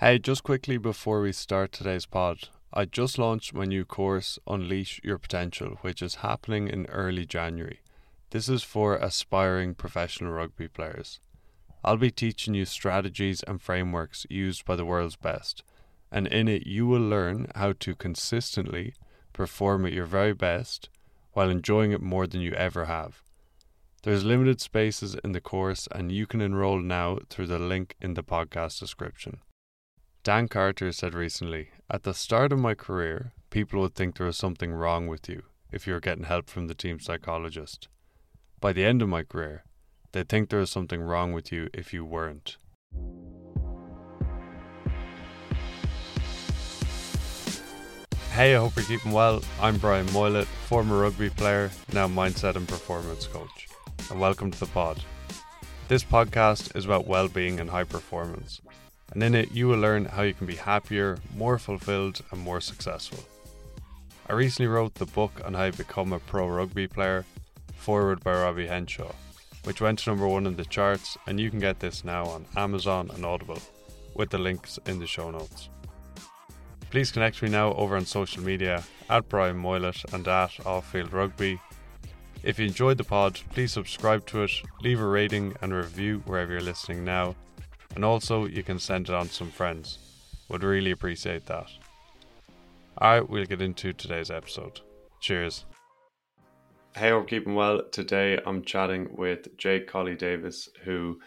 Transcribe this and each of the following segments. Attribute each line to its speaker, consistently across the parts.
Speaker 1: Hey, just quickly before we start today's pod, I just launched my new course, Unleash Your Potential, which is happening in early January. This is for aspiring professional rugby players. I'll be teaching you strategies and frameworks used by the world's best, and in it, you will learn how to consistently perform at your very best while enjoying it more than you ever have. There's limited spaces in the course, and you can enroll now through the link in the podcast description. Dan Carter said recently, At the start of my career, people would think there was something wrong with you if you were getting help from the team psychologist. By the end of my career, they'd think there was something wrong with you if you weren't. Hey, I hope you're keeping well. I'm Brian Moylett, former rugby player, now mindset and performance coach, and welcome to the pod. This podcast is about well being and high performance and in it you will learn how you can be happier, more fulfilled, and more successful. I recently wrote the book on how to become a pro rugby player, forward by Robbie Henshaw, which went to number one in the charts, and you can get this now on Amazon and Audible, with the links in the show notes. Please connect me now over on social media at Brian Moylett and at Offfield Rugby. If you enjoyed the pod, please subscribe to it, leave a rating and review wherever you're listening now and also, you can send it on to some friends. Would really appreciate that. Alright, we'll get into today's episode. Cheers. Hey, we're keeping well. Today I'm chatting with Jake Colley-Davies, who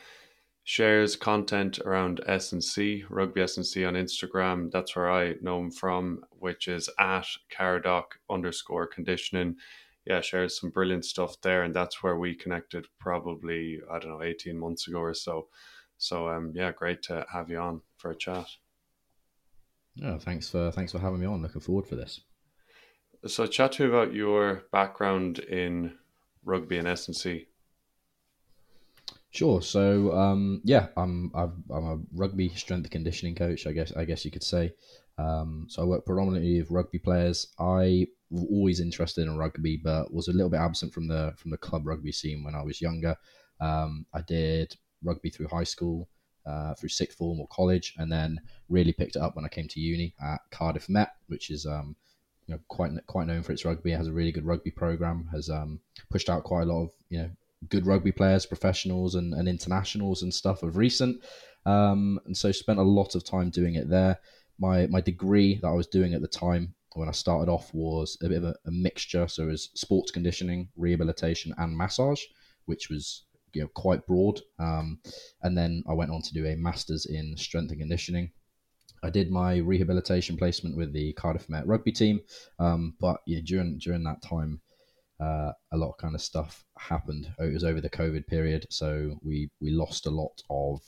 Speaker 1: shares content around S&C, Rugby S&C on Instagram. That's where I know him from, which is at Caradoc underscore conditioning. Yeah, shares some brilliant stuff there. And that's where we connected probably, I don't know, 18 months ago or so. So um, yeah, great to have you on for a chat.
Speaker 2: Yeah, thanks for thanks for having me on. Looking forward for this.
Speaker 1: So chat to me about your background in rugby and S&C.
Speaker 2: Sure. So um, yeah, I'm i am a rugby strength conditioning coach. I guess I guess you could say. Um, so I work predominantly with rugby players. I was always interested in rugby, but was a little bit absent from the from the club rugby scene when I was younger. Um, I did rugby through high school, uh, through sixth form or college, and then really picked it up when I came to uni at Cardiff Met, which is um, you know quite quite known for its rugby. It has a really good rugby program. Has um, pushed out quite a lot of you know good rugby players, professionals, and, and internationals and stuff of recent. Um, and so spent a lot of time doing it there. My my degree that I was doing at the time when I started off was a bit of a, a mixture. So it was sports conditioning, rehabilitation, and massage, which was you know quite broad. Um, and then I went on to do a master's in strength and conditioning. I did my rehabilitation placement with the Cardiff Met rugby team, um, but yeah, during during that time, uh, a lot of kind of stuff happened. It was over the COVID period, so we we lost a lot of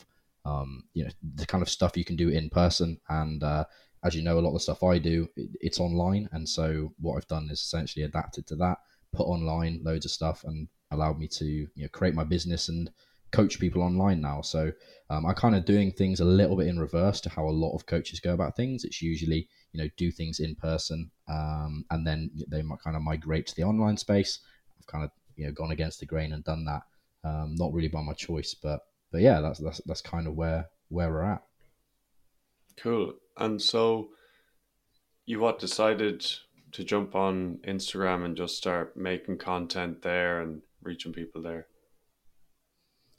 Speaker 2: um, you know the kind of stuff you can do in person, and uh, as you know, a lot of the stuff I do it, it's online, and so what I've done is essentially adapted to that, put online loads of stuff, and allowed me to you know create my business and coach people online now. So um, I'm kind of doing things a little bit in reverse to how a lot of coaches go about things. It's usually you know do things in person um, and then they might kind of migrate to the online space. I've kind of you know gone against the grain and done that. Um, not really by my choice, but but yeah, that's that's that's kind of where where we're at.
Speaker 1: Cool. And so you what decided to jump on Instagram and just start making content there and reaching people there?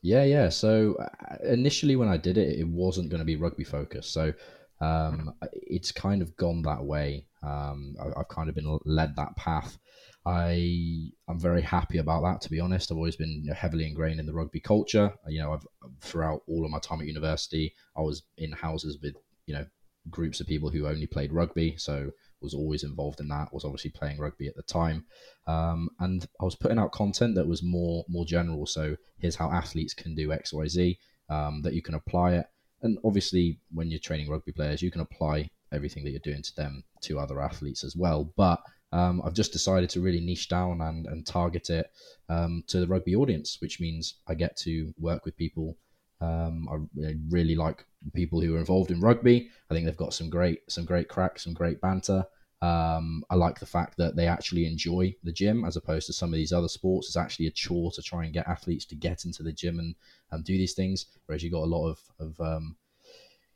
Speaker 2: Yeah, yeah. So uh, initially, when I did it, it wasn't going to be rugby focused. So um, it's kind of gone that way. Um, I, have kind of been led that path. I I'm very happy about that. To be honest, I've always been heavily ingrained in the rugby culture. You know, I've throughout all of my time at university, I was in houses with you know groups of people who only played rugby. So was always involved in that. Was obviously playing rugby at the time, um, and I was putting out content that was more more general. So here's how athletes can do X, Y, Z. Um, that you can apply it, and obviously when you're training rugby players, you can apply everything that you're doing to them to other athletes as well. But um, I've just decided to really niche down and, and target it um, to the rugby audience, which means I get to work with people. Um, I, I really like people who are involved in rugby. I think they've got some great some great cracks, some great banter, um, I like the fact that they actually enjoy the gym as opposed to some of these other sports. It's actually a chore to try and get athletes to get into the gym and, and do these things. Whereas you've got a lot of, of um,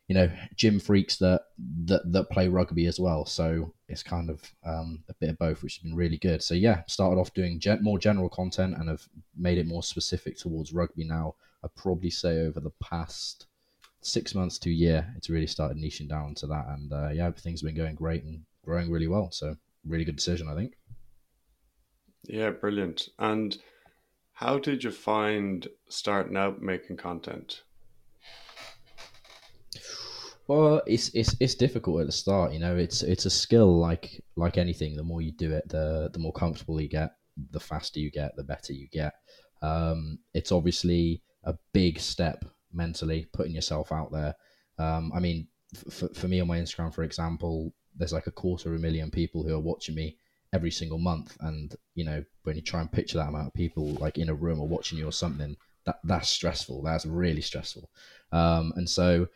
Speaker 2: you know gym freaks that that that play rugby as well. So it's kind of um, a bit of both, which has been really good. So yeah, started off doing gen- more general content and have made it more specific towards rugby now. I'd probably say over the past six months to a year, it's really started niching down to that. And uh, yeah, things have been going great and growing really well. So really good decision, I think.
Speaker 1: Yeah, brilliant. And how did you find starting out making content?
Speaker 2: Well, it's it's it's difficult at the start. You know, it's it's a skill like like anything. The more you do it, the the more comfortable you get. The faster you get, the better you get. Um, it's obviously a big step mentally putting yourself out there. Um, I mean, f- for me on my Instagram, for example, there's like a quarter of a million people who are watching me every single month, and you know, when you try and picture that amount of people like in a room or watching you or something, that that's stressful. That's really stressful. Um, and so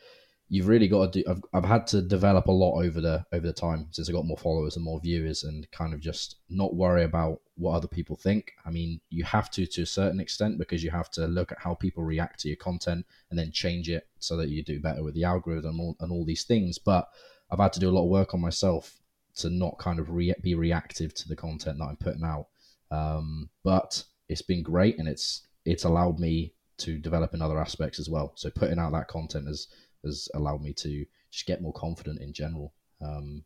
Speaker 2: you've really got to do I've, I've had to develop a lot over the over the time since i got more followers and more viewers and kind of just not worry about what other people think. I mean you have to to a certain extent because you have to look at how people react to your content and then change it so that you do better with the algorithm and all, and all these things. But i've had to do a lot of work on myself to not kind of re- be reactive to the content that i'm putting out. Um, but it's been great and it's it's allowed me to develop in other aspects as well. So putting out that content has has allowed me to just get more confident in general. Um,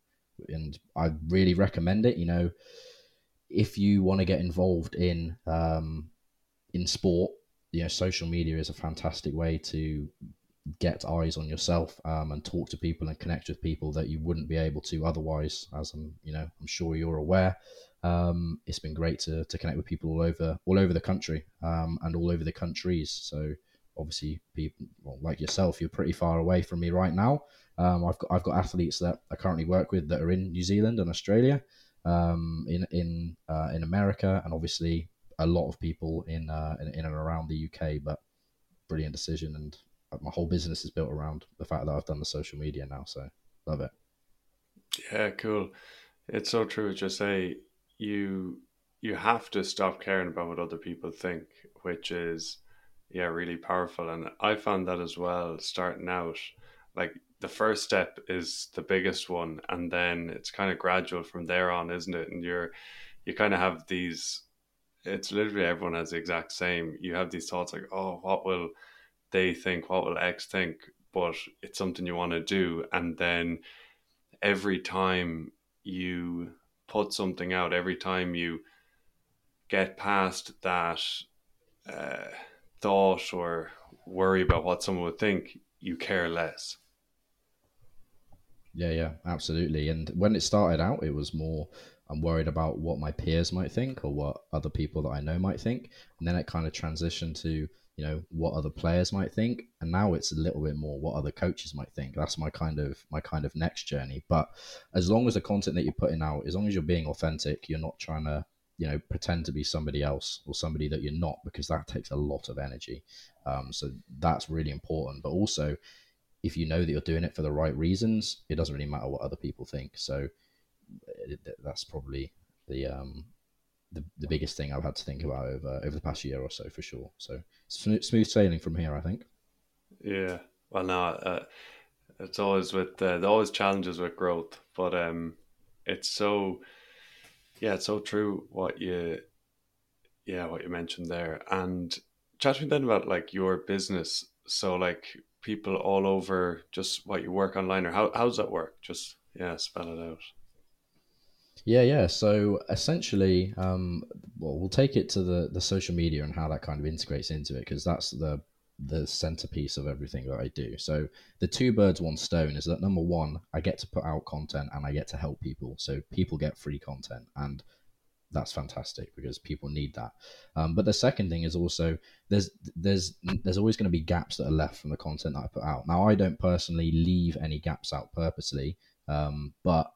Speaker 2: and I really recommend it. You know, if you want to get involved in um, in sport, you know, social media is a fantastic way to get eyes on yourself um, and talk to people and connect with people that you wouldn't be able to otherwise. As I'm, you know, I'm sure you're aware. Um, it's been great to, to connect with people all over all over the country um, and all over the countries. So obviously people well, like yourself, you're pretty far away from me right now. Um, I've got I've got athletes that I currently work with that are in New Zealand and Australia, um, in in uh, in America, and obviously a lot of people in, uh, in, in and around the UK. But brilliant decision, and my whole business is built around the fact that I've done the social media now. So love it.
Speaker 1: Yeah, cool. It's so true. Just say you you have to stop caring about what other people think, which is yeah, really powerful. And I found that as well starting out. Like the first step is the biggest one, and then it's kind of gradual from there on, isn't it? And you're you kind of have these. It's literally everyone has the exact same. You have these thoughts like, oh, what will they think? What will X think? But it's something you want to do, and then every time you put something out, every time you get past that. Uh, thought or worry about what someone would think, you care less.
Speaker 2: Yeah, yeah, absolutely. And when it started out, it was more I'm worried about what my peers might think or what other people that I know might think. And then it kind of transitioned to, you know, what other players might think. And now it's a little bit more what other coaches might think. That's my kind of my kind of next journey. But as long as the content that you're putting out, as long as you're being authentic, you're not trying to you know pretend to be somebody else or somebody that you're not because that takes a lot of energy. Um, so that's really important. But also if you know that you're doing it for the right reasons it doesn't really matter what other people think. So it, that's probably the um the, the biggest thing I've had to think about over over the past year or so for sure. So smooth sailing from here I think.
Speaker 1: Yeah. Well no uh, it's always with uh, always challenges with growth but um it's so yeah, it's so true what you yeah, what you mentioned there. And chat to me then about like your business. So like people all over just what you work online or how how does that work? Just yeah, spell it out.
Speaker 2: Yeah, yeah. So essentially, um, well, we'll take it to the the social media and how that kind of integrates into it because that's the the centerpiece of everything that I do. So the two birds, one stone is that number one, I get to put out content and I get to help people. So people get free content and that's fantastic because people need that. Um, but the second thing is also there's there's there's always going to be gaps that are left from the content that I put out. Now I don't personally leave any gaps out purposely, um, but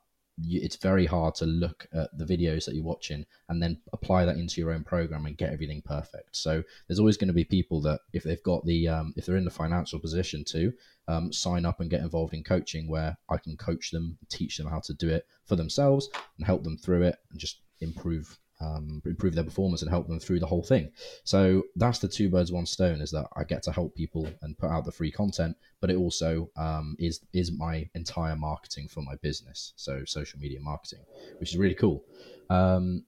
Speaker 2: it's very hard to look at the videos that you're watching and then apply that into your own program and get everything perfect. So there's always going to be people that if they've got the um, if they're in the financial position to um, sign up and get involved in coaching, where I can coach them, teach them how to do it for themselves, and help them through it, and just improve um, improve their performance and help them through the whole thing. So that's the two birds one stone is that I get to help people and put out the free content, but it also um, is is my entire marketing for my business, so social media marketing, which is really cool. Um,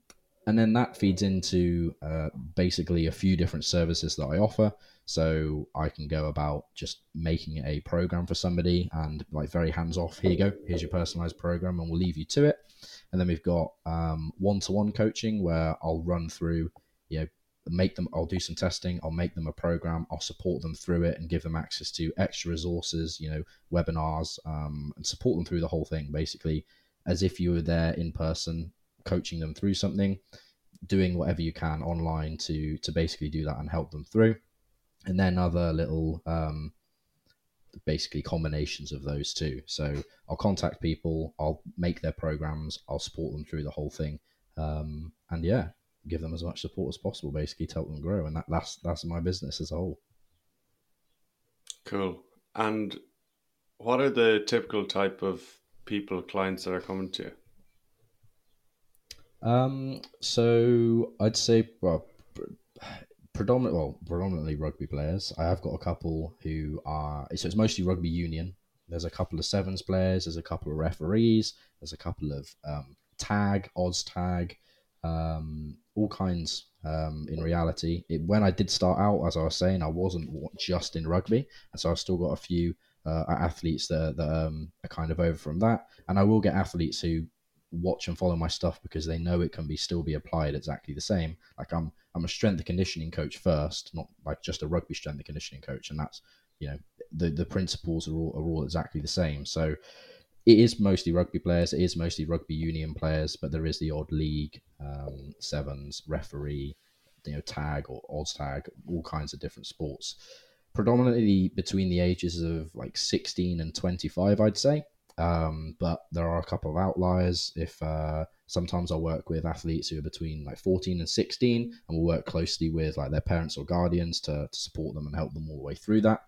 Speaker 2: and then that feeds into uh, basically a few different services that I offer. So I can go about just making a program for somebody and like very hands off. Here you go. Here's your personalized program, and we'll leave you to it. And then we've got one to one coaching where I'll run through, you know, make them. I'll do some testing. I'll make them a program. I'll support them through it and give them access to extra resources, you know, webinars, um, and support them through the whole thing. Basically, as if you were there in person, coaching them through something, doing whatever you can online to to basically do that and help them through and then other little um, basically combinations of those two. So I'll contact people, I'll make their programs, I'll support them through the whole thing, um, and yeah, give them as much support as possible, basically to help them grow. And that, that's that's my business as a whole.
Speaker 1: Cool. And what are the typical type of people, clients that are coming to you?
Speaker 2: Um, so I'd say well, predominant, well, predominantly rugby players. I have got a couple who are so it's mostly rugby union. There's a couple of sevens players. There's a couple of referees. There's a couple of um, tag, odds tag, um, all kinds. Um, in reality, it, when I did start out, as I was saying, I wasn't just in rugby, and so I've still got a few uh, athletes that, that um, are kind of over from that, and I will get athletes who watch and follow my stuff because they know it can be still be applied exactly the same. Like I'm I'm a strength and conditioning coach first, not like just a rugby strength and conditioning coach, and that's you know the the principles are all are all exactly the same. So it is mostly rugby players, it is mostly rugby union players, but there is the odd league, um, sevens, referee, you know, tag or odds tag, all kinds of different sports. Predominantly between the ages of like 16 and 25, I'd say. Um, but there are a couple of outliers. If uh, sometimes I work with athletes who are between like 14 and 16, and we'll work closely with like their parents or guardians to, to support them and help them all the way through that.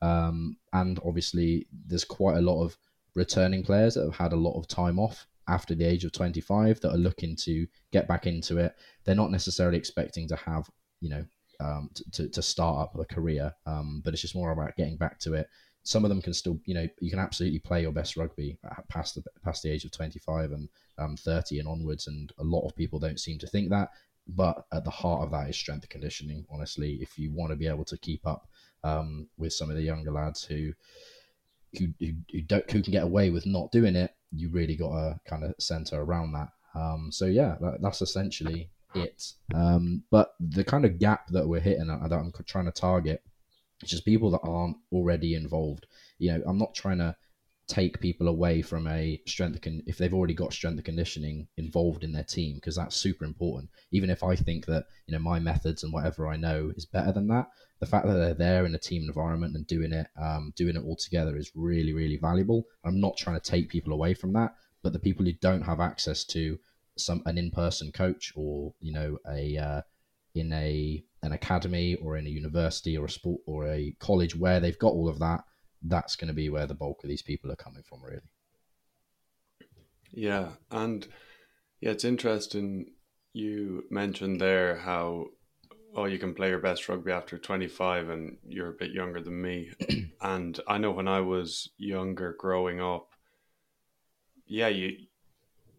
Speaker 2: Um, and obviously, there's quite a lot of returning players that have had a lot of time off after the age of 25 that are looking to get back into it. They're not necessarily expecting to have, you know, um, to, to start up a career, um, but it's just more about getting back to it some of them can still, you know, you can absolutely play your best rugby past the past the age of 25 and um, 30 and onwards, and a lot of people don't seem to think that. But at the heart of that is strength conditioning. Honestly, if you want to be able to keep up um, with some of the younger lads who who, who, who don't who can get away with not doing it, you really got to kind of center around that. Um, so yeah, that, that's essentially it. Um, but the kind of gap that we're hitting that I'm trying to target it's just people that aren't already involved. You know, I'm not trying to take people away from a strength con- if they've already got strength and conditioning involved in their team because that's super important even if i think that you know my methods and whatever i know is better than that the fact that they're there in a team environment and doing it um, doing it all together is really really valuable i'm not trying to take people away from that but the people who don't have access to some an in-person coach or you know a uh, in a an academy or in a university or a sport or a college where they've got all of that, that's going to be where the bulk of these people are coming from, really.
Speaker 1: Yeah, and yeah, it's interesting. You mentioned there how oh you can play your best rugby after 25 and you're a bit younger than me and i know when i was younger growing up yeah you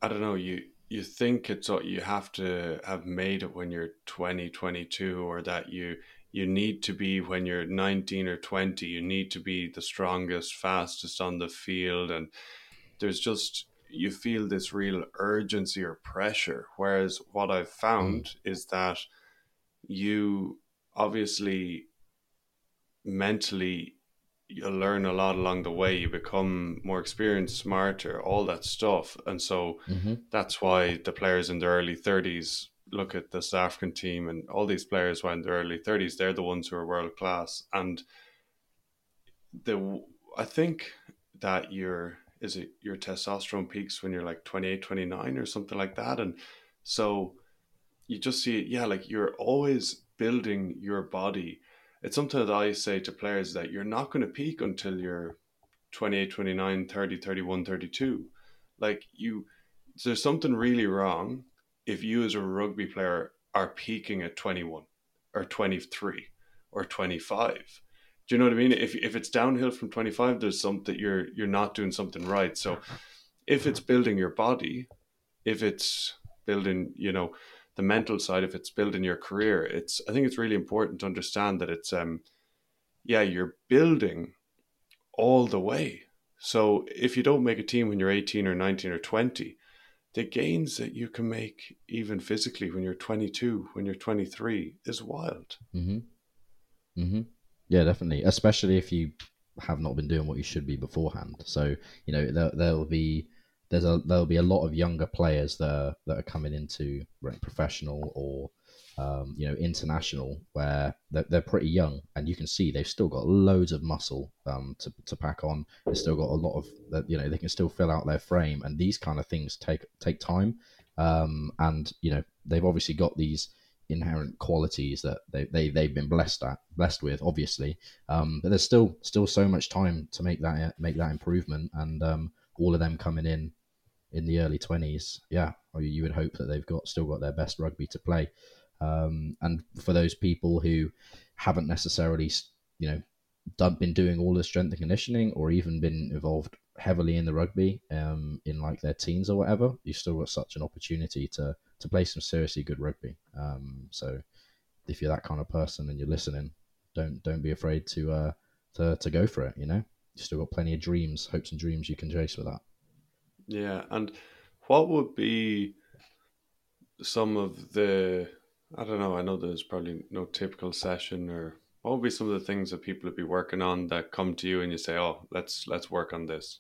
Speaker 1: i don't know you you think it's what you have to have made it when you're 20 22 or that you you need to be when you're 19 or 20 you need to be the strongest fastest on the field and there's just you feel this real urgency or pressure whereas what i've found mm. is that you obviously mentally you learn a lot along the way. You become more experienced, smarter, all that stuff. And so mm-hmm. that's why the players in their early 30s look at the South African team and all these players in their early 30s, they're the ones who are world class. And the I think that your is it your testosterone peaks when you're like 28, 29 or something like that. And so you just see it, yeah, like you're always building your body it's something that I say to players that you're not going to peak until you're 28, 29, 30, 31, 32. Like you, there's something really wrong if you as a rugby player are peaking at 21 or 23 or 25 do you know what i mean? If, if it's downhill from 25 there's something you're you're not doing something right. So if it's building your body if it's building you know the mental side if it's building your career it's i think it's really important to understand that it's um yeah you're building all the way so if you don't make a team when you're 18 or 19 or 20 the gains that you can make even physically when you're 22 when you're 23 is wild
Speaker 2: mm-hmm. Mm-hmm. yeah definitely especially if you have not been doing what you should be beforehand so you know there, there'll be there's a there'll be a lot of younger players that are, that are coming into professional or um, you know international where they're, they're, pretty young and you can see they've still got loads of muscle um, to, to pack on. They've still got a lot of you know they can still fill out their frame and these kind of things take take time. Um, and you know they've obviously got these inherent qualities that they, they they've been blessed at blessed with obviously. Um, but there's still still so much time to make that make that improvement and um, all of them coming in in the early 20s yeah you would hope that they've got still got their best rugby to play um, and for those people who haven't necessarily, you know, done, been doing all the strength and conditioning or even been involved heavily in the rugby um, in like their teens or whatever, you've still got such an opportunity to to play some seriously good rugby. Um, so if you're that kind of person and you're listening, don't don't be afraid to uh, to to go for it. You know, you still got plenty of dreams, hopes, and dreams you can chase with that.
Speaker 1: Yeah, and what would be some of the I don't know. I know there's probably no typical session or what would be some of the things that people would be working on that come to you and you say, "Oh, let's let's work on this."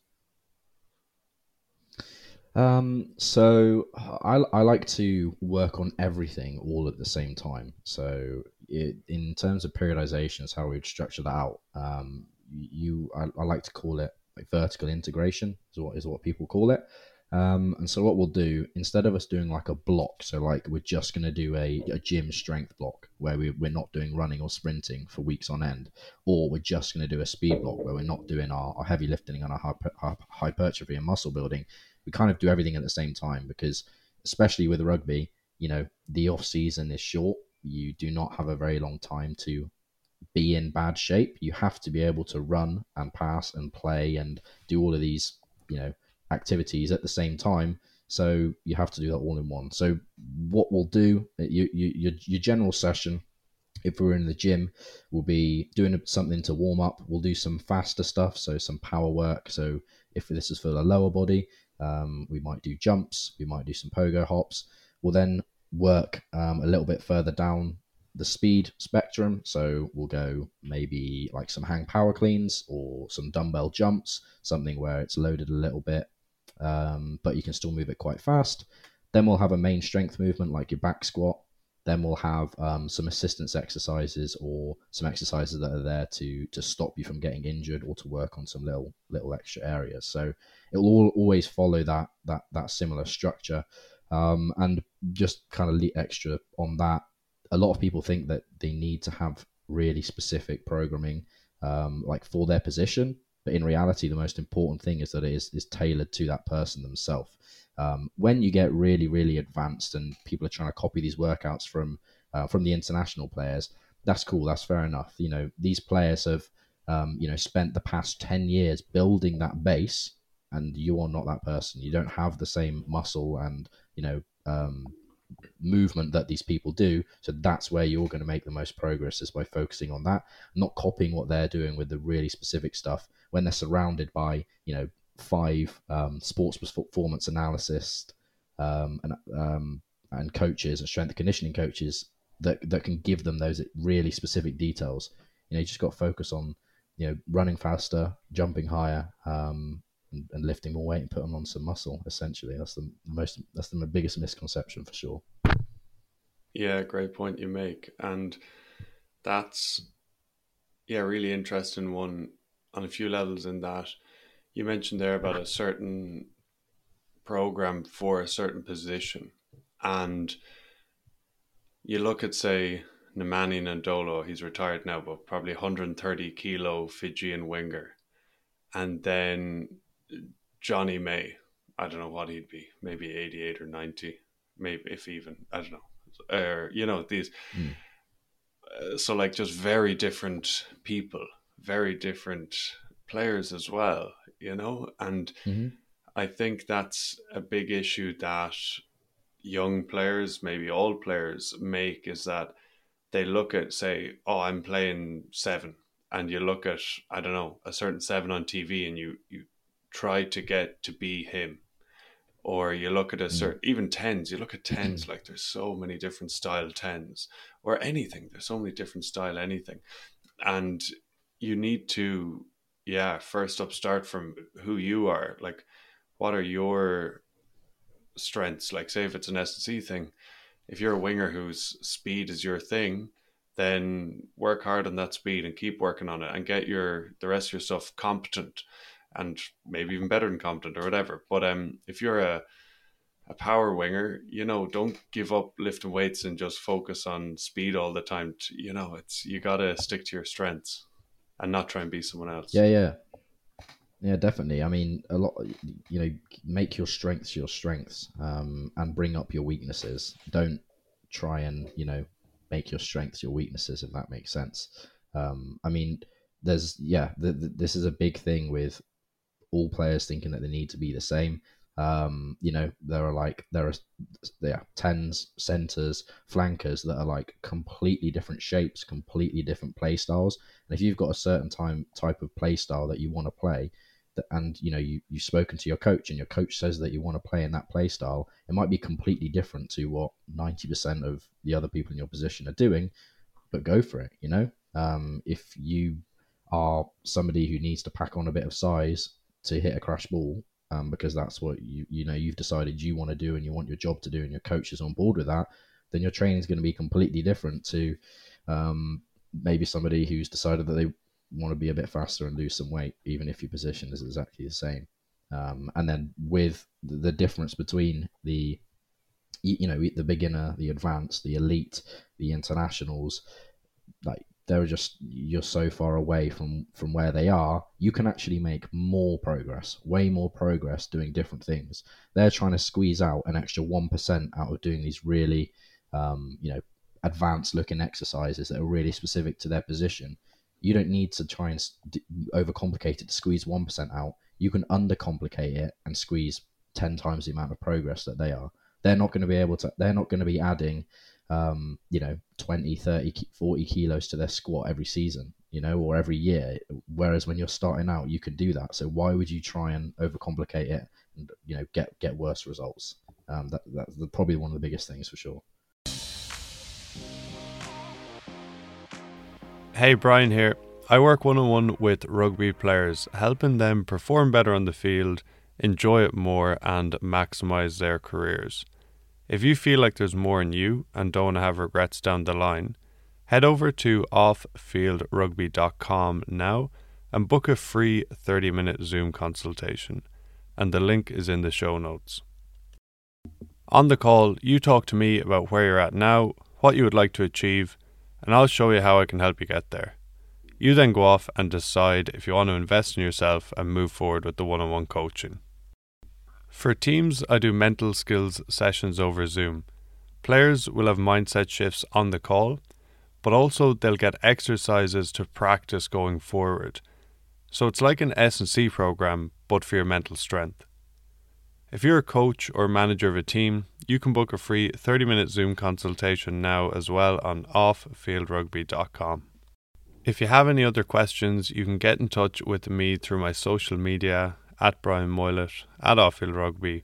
Speaker 2: Um, so I, I like to work on everything all at the same time. So it, in terms of periodizations, how we'd structure that out, um, you I, I like to call it like vertical integration is what is what people call it. Um, and so what we'll do instead of us doing like a block, so like we're just going to do a, a gym strength block where we, we're not doing running or sprinting for weeks on end, or we're just going to do a speed block where we're not doing our, our heavy lifting and our hyper, hypertrophy and muscle building. We kind of do everything at the same time because, especially with rugby, you know the off season is short. You do not have a very long time to be in bad shape. You have to be able to run and pass and play and do all of these, you know activities at the same time. So you have to do that all in one. So what we'll do, you, you, your, your general session, if we're in the gym, we'll be doing something to warm up. We'll do some faster stuff, so some power work. So if this is for the lower body, um, we might do jumps, we might do some pogo hops. We'll then work um, a little bit further down the speed spectrum. So we'll go maybe like some hang power cleans or some dumbbell jumps, something where it's loaded a little bit um, but you can still move it quite fast. Then we'll have a main strength movement like your back squat. Then we'll have um, some assistance exercises or some exercises that are there to to stop you from getting injured or to work on some little little extra areas. So it will all, always follow that that that similar structure. Um, and just kind of extra on that, a lot of people think that they need to have really specific programming um, like for their position but in reality, the most important thing is that it is, is tailored to that person themselves. Um, when you get really, really advanced and people are trying to copy these workouts from uh, from the international players, that's cool. That's fair enough. You know, these players have um, you know spent the past ten years building that base, and you are not that person. You don't have the same muscle and you know um, movement that these people do. So that's where you're going to make the most progress is by focusing on that, not copying what they're doing with the really specific stuff when they're surrounded by, you know, five um, sports performance analysts um, and, um, and coaches and strength conditioning coaches that, that can give them those really specific details. You know, you just got to focus on, you know, running faster, jumping higher, um, and, and, lifting more weight and putting on some muscle. Essentially, that's the most that's the biggest misconception for sure.
Speaker 1: Yeah, great point you make, and that's yeah, really interesting one on a few levels. In that you mentioned there about a certain program for a certain position, and you look at say Nemani Nadolo, he's retired now, but probably 130 kilo Fijian winger, and then Johnny May, I don't know what he'd be, maybe 88 or 90 maybe if even I don't know, or you know these.
Speaker 2: Mm.
Speaker 1: Uh, so like just very different people, very different players as well, you know, and
Speaker 2: Mm-hmm.
Speaker 1: I think that's a big issue that young players, maybe all players, make is that they look at say, oh, I'm playing seven, and you look at I don't know a certain seven on TV, and you you try to get to be him, or you look at a mm. certain even tens. You look at tens mm-hmm. like there's so many different style tens, or anything. There's so many different style anything, and you need to yeah first up start from who you are. Like what are your strengths? Like say if it's an S&C thing if you're a winger whose speed is your thing then work hard on that speed and keep working on it and get your the rest of your stuff competent and maybe even better than competent or whatever but um if you're a a power winger you know don't give up lifting weights and just focus on speed all the time you know it's you got to stick to your strengths and not try and be someone else
Speaker 2: Yeah, yeah, yeah, definitely. I mean, a lot. You know, make your strengths your strengths, um, and bring up your weaknesses. Don't try and you know make your strengths your weaknesses. If that makes sense. Um, I mean, there's yeah, this is a big thing with all players thinking that they need to be the same. Um, you know, there are like there are yeah tens, centers, flankers that are like completely different shapes, completely different play styles. And if you've got a certain time type of play style that you want to play, that, and you know you you've spoken to your coach and your coach says that you want to play in that play style, it might be completely different to what ninety percent of the other people in your position are doing. But go for it. You know, um, if you are somebody who needs to pack on a bit of size to hit a crash ball, um, because that's what you you know you've decided you want to do and you want your job to do, and your coach is on board with that, then your training is going to be completely different to um, maybe somebody who's decided that they want to be a bit faster and lose some weight, even if your position is exactly the same. Um, and then with the difference between the you know the beginner, the advanced, the elite, the internationals, like they're just you're so far away from from where they are you can actually make more progress way more progress doing different things. They're trying to squeeze out an extra 1% out of doing these really um, you know advanced looking exercises that are really specific to their position. You don't need to try and overcomplicate it to squeeze 1% out. You can undercomplicate it and squeeze 10 times the amount of progress that they are. They're not going to be able to they're not going to be adding um, you know 20 30 40 kilos to their squat every season you know or every year. Whereas when you're starting out you can do that. So why would you try and overcomplicate it and you know get get worse results? Um, that, that's probably one of the biggest things for sure.
Speaker 1: Hey brian here. I work one-on-one with rugby players helping them perform better on the field enjoy it more and maximize their careers if you feel like there's more in you and don't want to have regrets down the line, head over to offfieldrugby.com now and book a free 30 minute Zoom consultation. And the link is in the show notes. On the call, you talk to me about where you're at now, what you would like to achieve, and I'll show you how I can help you get there. You then go off and decide if you want to invest in yourself and move forward with the one on one coaching. For teams, I do mental skills sessions over Zoom. Players will have mindset shifts on the call, but also they'll get exercises to practice going forward. So it's like an S&C program but for your mental strength. If you're a coach or manager of a team, you can book a free 30-minute Zoom consultation now as well on offfieldrugby.com. If you have any other questions, you can get in touch with me through my social media at Brian Moylett, at Offfield Rugby,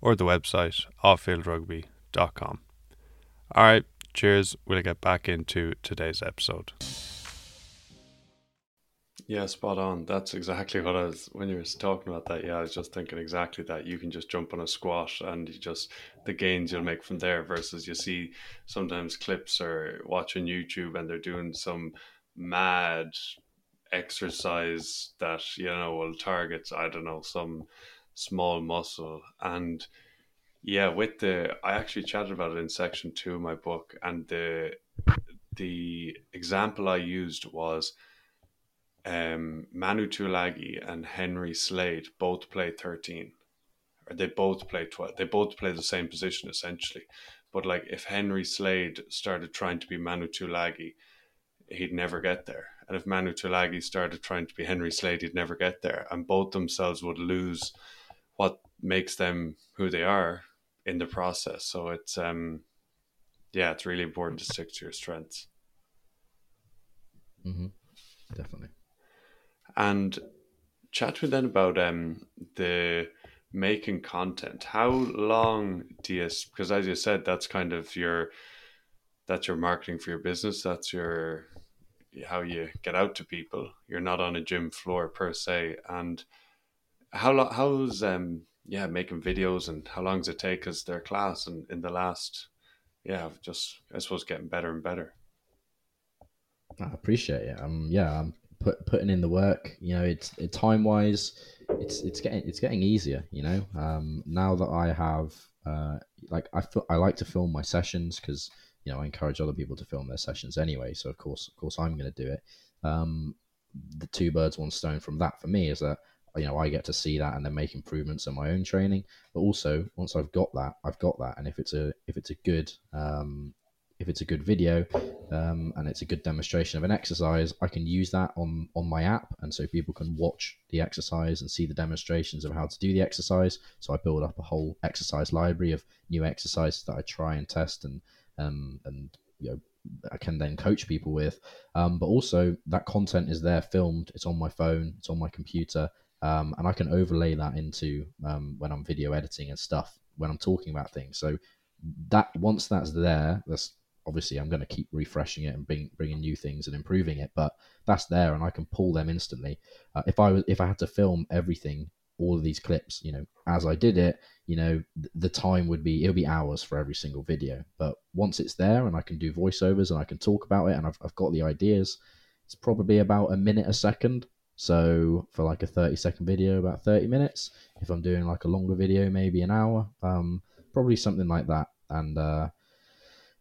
Speaker 1: or the website offfieldrugby.com. All right, cheers. We'll get back into today's episode. Yeah, spot on. That's exactly what I was when you were talking about that. Yeah, I was just thinking exactly that. You can just jump on a squat and you just the gains you'll make from there versus you see sometimes clips or watching YouTube and they're doing some mad exercise that you know will target I don't know some small muscle and yeah with the I actually chatted about it in section two of my book and the the example I used was um, Manu Tuilagi and Henry Slade both play 13 or they both play twelve. They both play the same position essentially. But like if Henry Slade started trying to be Manu Tuilagi, he'd never get there. And if Manu Tuilagi started trying to be Henry Slade, he'd never get there. And both themselves would lose what makes them who they are in the process. So it's um yeah, it's really important to stick to your strengths.
Speaker 2: Mm-hmm. Definitely.
Speaker 1: And chat to me then about um the making content. How long do you because as you said, that's kind of your that's your marketing for your business. That's your how you get out to people. You're not on a gym floor per se. And how long how's um yeah, making videos and how long does it take as their class and in the last yeah, just I suppose getting better and better.
Speaker 2: I appreciate it. Um, yeah, I'm put, putting in the work. You know, it's it, time wise, it's it's getting it's getting easier. You know, um, now that I have uh, like I feel I like to film my sessions because you know I encourage other people to film their sessions anyway. So of course, of course, I'm going to do it. Um, the two birds, one stone from that for me is that you know I get to see that and then make improvements in my own training. But also once I've got that, I've got that, and if it's a if it's a good um, if it's a good video um, and it's a good demonstration of an exercise, I can use that on on my app, and so people can watch the exercise and see the demonstrations of how to do the exercise. So I build up a whole exercise library of new exercises that I try and test and um, and you know I can then coach people with. Um, but also that content is there filmed. It's on my phone. It's on my computer um, and I can overlay that into um, when I'm video editing and stuff when I'm talking about things. So that once that's there, that's obviously I'm going to keep refreshing it and bring, bringing new things and improving it. But that's there, and I can pull them instantly. Uh, if I was if I had to film everything, all of these clips, you know, as I did it, you know, th- the time would be it'll be hours for every single video. But once it's there, and I can do voiceovers and I can talk about it, and I've I've got the ideas, it's probably about a minute a second so for like a 30 second video, about 30 minutes. If I'm doing like a longer video, maybe an hour, um, probably something like that. And, uh,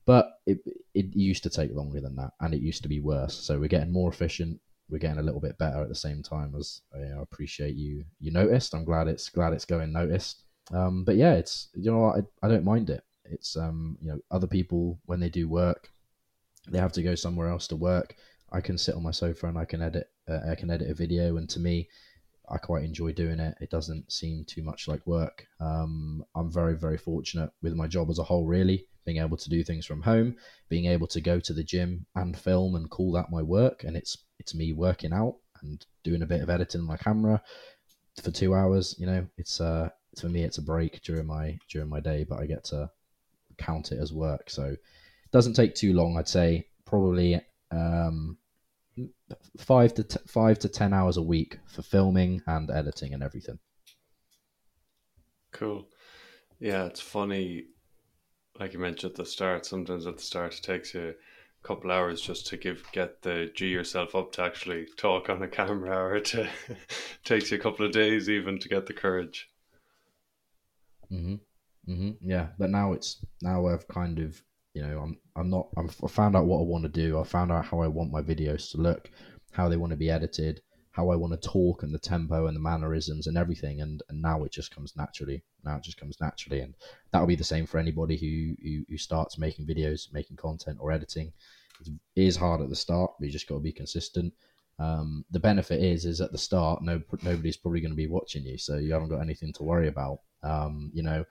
Speaker 2: but it, it used to take longer than that and it used to be worse. So we're getting more efficient. We're getting a little bit better at the same time as you know, I appreciate you, you noticed. I'm glad it's glad it's going noticed. Um, but yeah, it's, you know, I, I don't mind it. It's, um, you know, other people, when they do work, they have to go somewhere else to work. I can sit on my sofa and I can edit uh, I can edit a video, and to me, I quite enjoy doing it. It doesn't seem too much like work. Um, I'm very, very fortunate with my job as a whole, really, being able to do things from home, being able to go to the gym and film and call that my work. And it's it's me working out and doing a bit of editing on my camera for two hours. You know, it's uh for me it's a break during my during my day, but I get to count it as work. So it doesn't take too long. I'd say probably um, five to t- five to ten hours a week for filming and editing and everything.
Speaker 1: Cool. Yeah, it's funny. Like you mentioned at the start, sometimes at the start it takes you a couple hours just to give get the G yourself up to actually talk on a camera, or to takes you a couple of days even to get the courage.
Speaker 2: hmm hmm Yeah, but now it's now I've kind of you know i'm i'm not I'm, i found out what i want to do. I found out how i want my videos to look how they want to be edited how i want to talk and the tempo and the mannerisms and everything. And, and now it just comes naturally now it just comes naturally. And that'll be the same for anybody who, who who starts making videos making content or editing. It is hard at the start but you just got to be consistent. Um, the benefit is is at the start no nobody's probably going to be watching you so you haven't got anything to worry about. Um, you know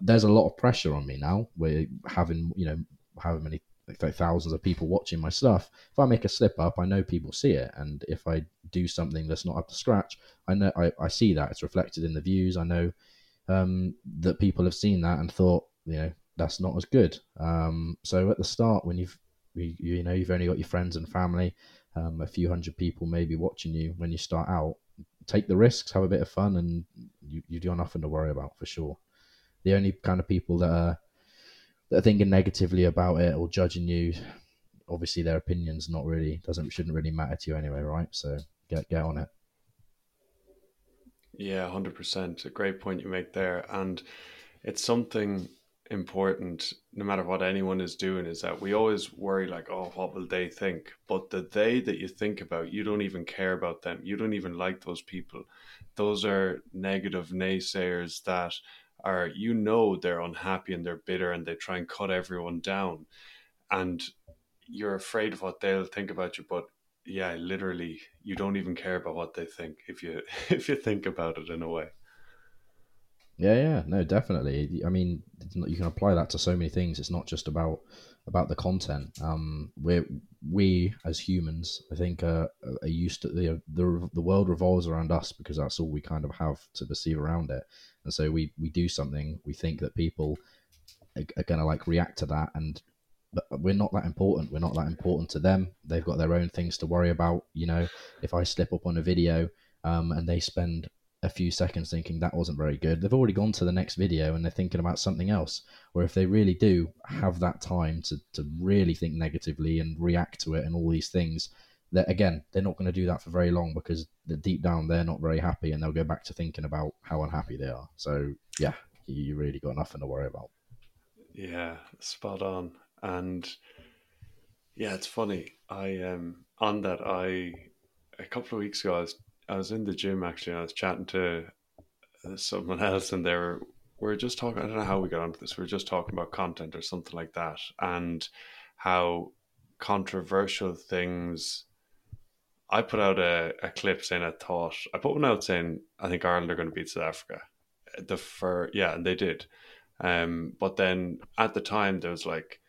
Speaker 2: there's a lot of pressure on me now. We're having, you know, however many like thousands of people watching my stuff. If I make a slip up, I know people see it, and if I do something that's not up to scratch, I know I, I see that it's reflected in the views. I know um, that people have seen that and thought, you know, that's not as good. Um, so at the start, when you've you, you know you've only got your friends and family, um, a few hundred people maybe watching you when you start out, take the risks, have a bit of fun, and you you got nothing to worry about for sure the only kind of people that are that are thinking negatively about it or judging you, obviously their opinions not really doesn't shouldn't really matter to you anyway, right? So get get on it.
Speaker 1: Yeah, hundred percent. A great point you make there, and it's something important no matter what anyone is doing is that we always worry like oh what will they think but the they that you think about you don't even care about them you don't even like those people those are negative naysayers that are you know they're unhappy and they're bitter and they try and cut everyone down and you're afraid of what they'll think about you but yeah literally you don't even care about what they think if you if you think about it in a way
Speaker 2: yeah, yeah, no, definitely. I mean, you can apply that to so many things. It's not just about about the content. Um, we we as humans, I think, uh, are used to the, the the world revolves around us because that's all we kind of have to perceive around it. And so we we do something, we think that people are, are going to like react to that, and but we're not that important. We're not that important to them. They've got their own things to worry about. You know, if I slip up on a video um, and they spend a few seconds thinking that wasn't very good, they've already gone to the next video and they're thinking about something else. Or if they really do have that time to, to really think negatively and react to it and all these things, that again, they're not going to do that for very long because deep down they're not very happy and they'll go back to thinking about how unhappy they are. So yeah, you really got nothing to worry about.
Speaker 1: Yeah, spot on. And yeah, it's funny. I um on that I a couple of weeks ago I was I was in the gym actually. I was chatting to uh, someone else, and they were we are just talking. I don't know how we got onto this. We're just talking about content or something like that, and how controversial things. I put out a, a clip saying I thought I put one out saying I think Ireland are going to beat South Africa. The for yeah, and they did. Um, but then at the time there was like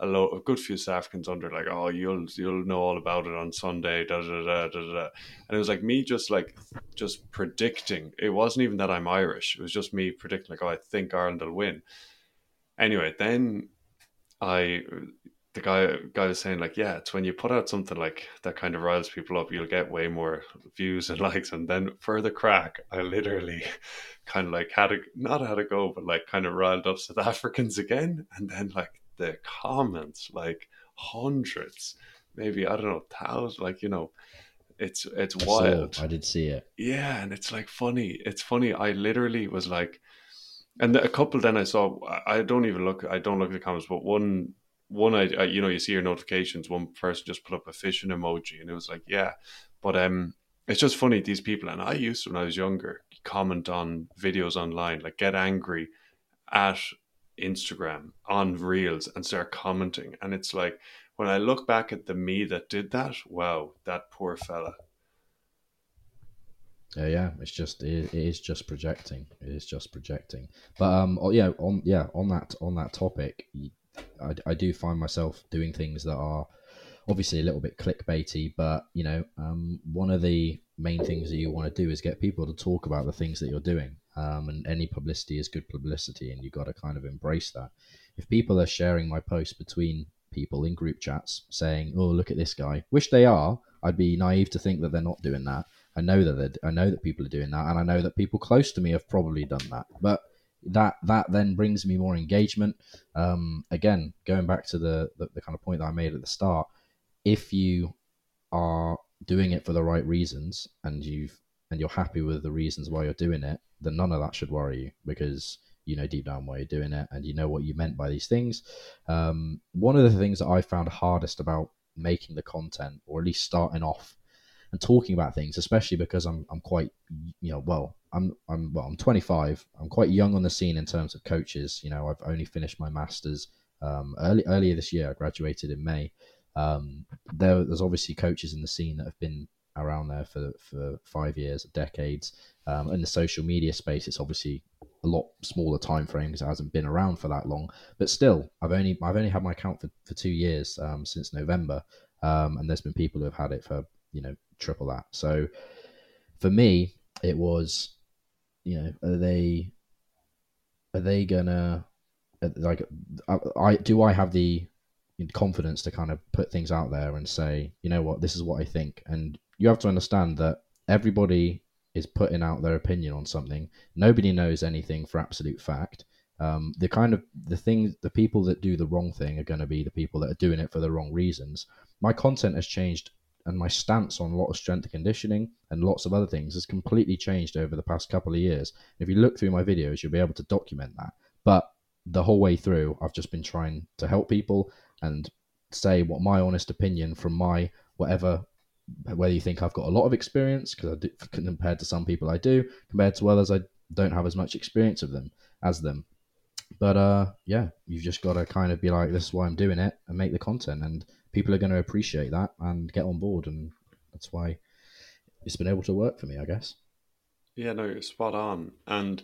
Speaker 1: a, lot, a good few South Africans under like, oh, you'll you'll know all about it on Sunday, da da da da da. And it was like me just like just predicting. It wasn't even that I'm Irish. It was just me predicting like, oh, I think Ireland will win. Anyway, then I the guy guy was saying like, yeah, it's when you put out something like that kind of riles people up, you'll get way more views and likes. And then for the crack, I literally kind of like had a not had a go, but like kind of riled up South Africans again. And then like the comments, like hundreds, maybe I don't know, thousands, like you know, it's it's wild.
Speaker 2: Saw, I did see it.
Speaker 1: Yeah, and it's like funny. It's funny. I literally was like, and a couple. Then I saw. I don't even look. I don't look at the comments, but one. One, I, I you know, you see your notifications. One person just put up a fishing emoji, and it was like, yeah, but um, it's just funny these people. And I used to when I was younger comment on videos online, like get angry at Instagram on Reels and start commenting. And it's like, when I look back at the me that did that, wow, that poor fella.
Speaker 2: Yeah, yeah, it's just it is just projecting. It is just projecting. But um, oh, yeah, on yeah on that on that topic, I, I do find myself doing things that are obviously a little bit clickbaity, but you know, um, one of the main things that you want to do is get people to talk about the things that you're doing. Um, and any publicity is good publicity, and you've got to kind of embrace that. If people are sharing my posts between people in group chats saying, "Oh, look at this guy," which they are, I'd be naive to think that they're not doing that. I know that I know that people are doing that, and I know that people close to me have probably done that. But that that then brings me more engagement. Um, again, going back to the, the the kind of point that I made at the start, if you are doing it for the right reasons and you've and you're happy with the reasons why you're doing it, then none of that should worry you because you know deep down why you're doing it and you know what you meant by these things. Um, one of the things that I found hardest about making the content, or at least starting off and talking about things, especially because I'm I'm quite you know well I'm I'm well I'm 25. I'm quite young on the scene in terms of coaches. You know I've only finished my masters um, early earlier this year. I graduated in May. Um, there, there's obviously coaches in the scene that have been around there for for five years, decades. Um, in the social media space, it's obviously a lot smaller time frame because it hasn't been around for that long. But still, I've only I've only had my account for, for two years um, since November, um, and there's been people who have had it for you know triple that. So for me, it was you know are they are they gonna like I, I do I have the confidence to kind of put things out there and say, you know what, this is what I think. And you have to understand that everybody is putting out their opinion on something. Nobody knows anything for absolute fact. Um, the kind of the thing, the people that do the wrong thing are going to be the people that are doing it for the wrong reasons. My content has changed, and my stance on a lot of strength and conditioning and lots of other things has completely changed over the past couple of years. If you look through my videos, you'll be able to document that. But the whole way through, I've just been trying to help people and say what my honest opinion from my whatever whether you think I've got a lot of experience because compared to some people I do, compared to others I don't have as much experience of them as them. But uh, yeah, you've just got to kind of be like, this is why I'm doing it, and make the content, and people are going to appreciate that and get on board, and that's why it's been able to work for me, I guess.
Speaker 1: Yeah, no, you're spot on, and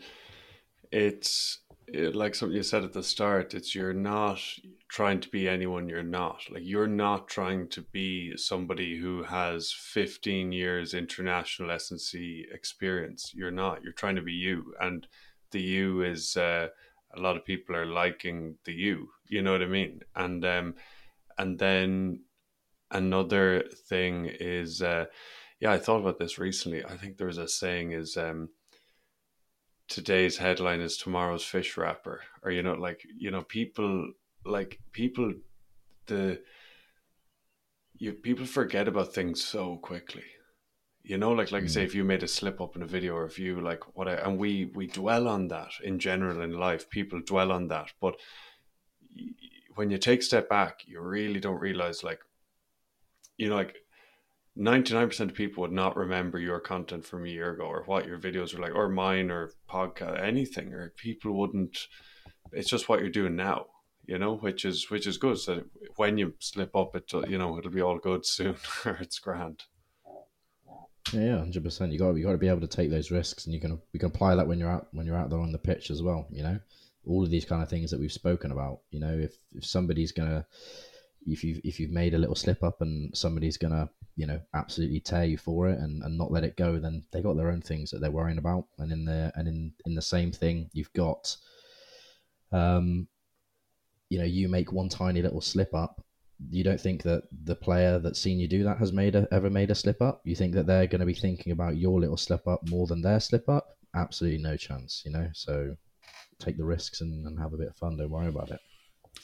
Speaker 1: it's it, like something you said at the start. It's you're not trying to be anyone you're not. Like you're not trying to be somebody who has 15 years international S&C experience. You're not. You're trying to be you, and the you is. Uh, a lot of people are liking the you you know what i mean and um and then another thing is uh yeah i thought about this recently i think there was a saying is um today's headline is tomorrow's fish wrapper. Or you know like you know people like people the you people forget about things so quickly. You know like like mm. I say if you made a slip up in a video or if you like what I, and we we dwell on that in general in life. People dwell on that. But when you take a step back you really don't realize like you know like 99% of people would not remember your content from a year ago or what your videos were like or mine or podcast anything or people wouldn't it's just what you're doing now you know which is which is good so when you slip up it you know it'll be all good soon or it's grand
Speaker 2: yeah, hundred percent. You got you got to be able to take those risks, and you can you can apply that when you're out when you're out there on the pitch as well. You know, all of these kind of things that we've spoken about. You know, if if somebody's gonna if you if you've made a little slip up and somebody's gonna you know absolutely tear you for it and, and not let it go, then they got their own things that they're worrying about. And in the and in in the same thing, you've got um, you know, you make one tiny little slip up you don't think that the player that's seen you do that has made a, ever made a slip up? You think that they're going to be thinking about your little slip up more than their slip up? Absolutely no chance, you know. So take the risks and, and have a bit of fun. Don't worry about it.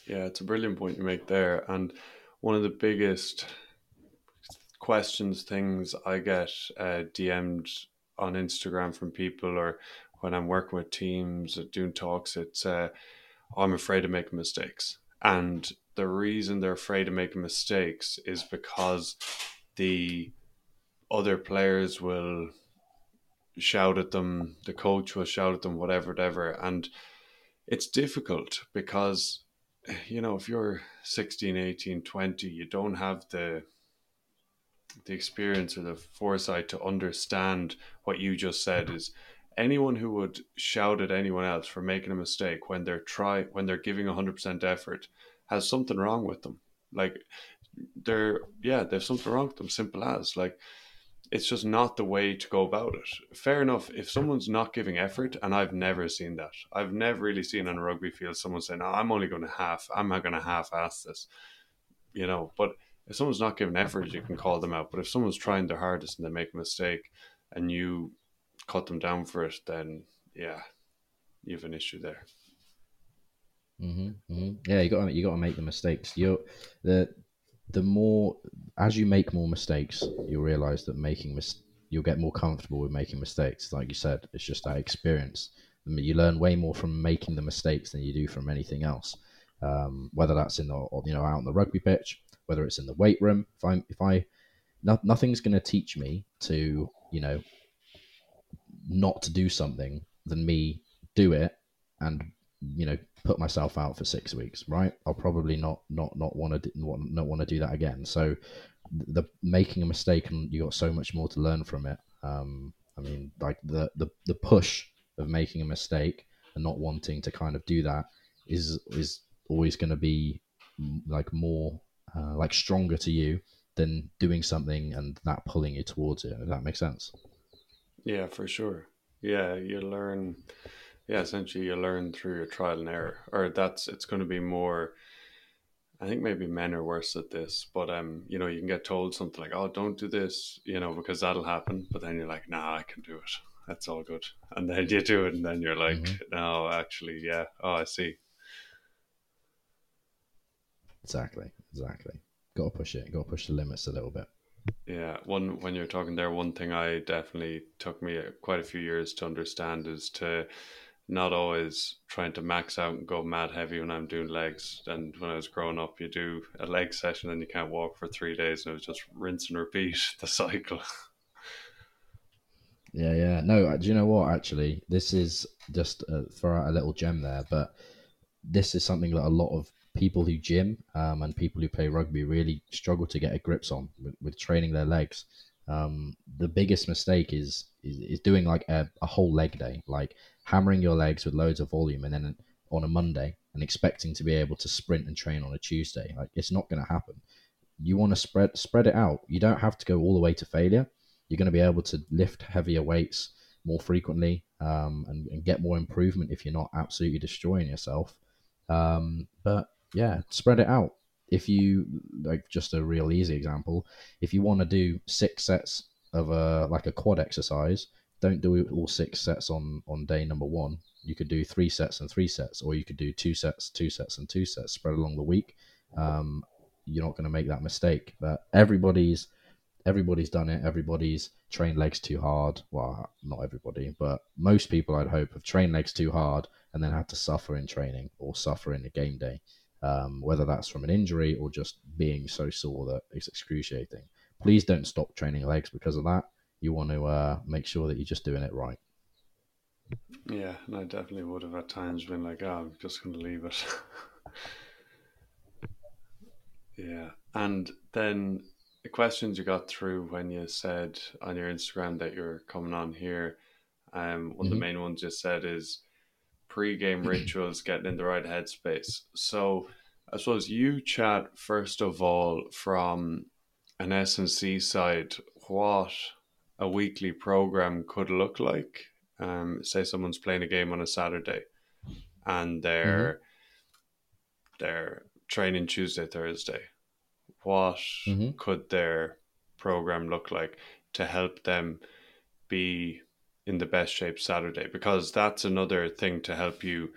Speaker 1: Yeah, it's a brilliant point you make there. And one of the biggest questions, things I get uh, DM'd on Instagram from people or when I'm working with teams doing talks, it's uh, I'm afraid of making mistakes. And the reason they're afraid of making mistakes is because the other players will shout at them, the coach will shout at them, whatever, whatever. And it's difficult because, you know, if you're 16, 18, 20, you don't have the the experience or the foresight to understand what you just said is anyone who would shout at anyone else for making a mistake when they're try when they're giving 100% effort has something wrong with them. Like they're yeah, there's something wrong with them. Simple as like it's just not the way to go about it. Fair enough. If someone's not giving effort, and I've never seen that, I've never really seen on a rugby field someone saying, "No, I'm only going to half. I'm not going to half-ass this," you know. But if someone's not giving effort, you can call them out. But if someone's trying their hardest and they make a mistake, and you cut them down for it, then yeah, you have an issue there.
Speaker 2: Mm-hmm, mm-hmm. Yeah, you got you got to make the mistakes. You the the more as you make more mistakes, you'll realize that making mis- you'll get more comfortable with making mistakes. Like you said, it's just that experience. I mean, you learn way more from making the mistakes than you do from anything else. Um, whether that's in the you know out on the rugby pitch, whether it's in the weight room. If I if I no, nothing's going to teach me to you know not to do something than me do it and you know put myself out for six weeks, right? I'll probably not not not want to not want to do that again. So the making a mistake and you got so much more to learn from it. Um, I mean, like the the the push of making a mistake and not wanting to kind of do that is is always going to be like more uh, like stronger to you than doing something and that pulling you towards it. If that makes sense.
Speaker 1: Yeah, for sure. Yeah, you learn yeah, essentially you learn through your trial and error, or that's it's going to be more. I think maybe men are worse at this, but um, you know, you can get told something like, "Oh, don't do this," you know, because that'll happen. But then you're like, "Nah, I can do it. That's all good." And then you do it, and then you're like, mm-hmm. "No, actually, yeah. Oh, I see."
Speaker 2: Exactly. Exactly. Got to push it. Got to push the limits a little bit.
Speaker 1: Yeah, one when you're talking there, one thing I definitely took me quite a few years to understand is to not always trying to max out and go mad heavy when I'm doing legs. And when I was growing up, you do a leg session and you can't walk for three days, and it was just rinse and repeat the cycle.
Speaker 2: Yeah, yeah. No, uh, do you know what? Actually, this is just uh, throw out a little gem there, but this is something that a lot of people who gym um, and people who play rugby really struggle to get a grips on with, with training their legs. Um, the biggest mistake is, is, is doing like a, a whole leg day, like hammering your legs with loads of volume, and then on a Monday and expecting to be able to sprint and train on a Tuesday. Like it's not going to happen. You want to spread spread it out. You don't have to go all the way to failure. You're going to be able to lift heavier weights more frequently um, and, and, get more improvement if you're not absolutely destroying yourself. Um, but yeah, spread it out. If you like, just a real easy example, if you want to do six sets of a like a quad exercise, don't do all six sets on on day number one. You could do three sets and three sets, or you could do two sets, two sets, and two sets spread along the week. Um, you're not going to make that mistake. But everybody's everybody's done it. Everybody's trained legs too hard. Well, not everybody, but most people, I'd hope, have trained legs too hard and then had to suffer in training or suffer in a game day, um, whether that's from an injury or just being so sore that it's excruciating. Please don't stop training legs because of that. You want to uh, make sure that you're just doing it right.
Speaker 1: Yeah, and I definitely would have at times been like, oh, I'm just going to leave it. yeah. And then the questions you got through when you said on your Instagram that you're coming on here, um, one mm-hmm. of the mm-hmm. main ones you said is pre-game rituals, getting in the right headspace. So I suppose you chat first of all from an S and C side, what a weekly program could look like. Um, say someone's playing a game on a Saturday, and they're mm-hmm. they're training Tuesday, Thursday what mm-hmm. could their program look like to help them be in the best shape Saturday because that's another thing to help you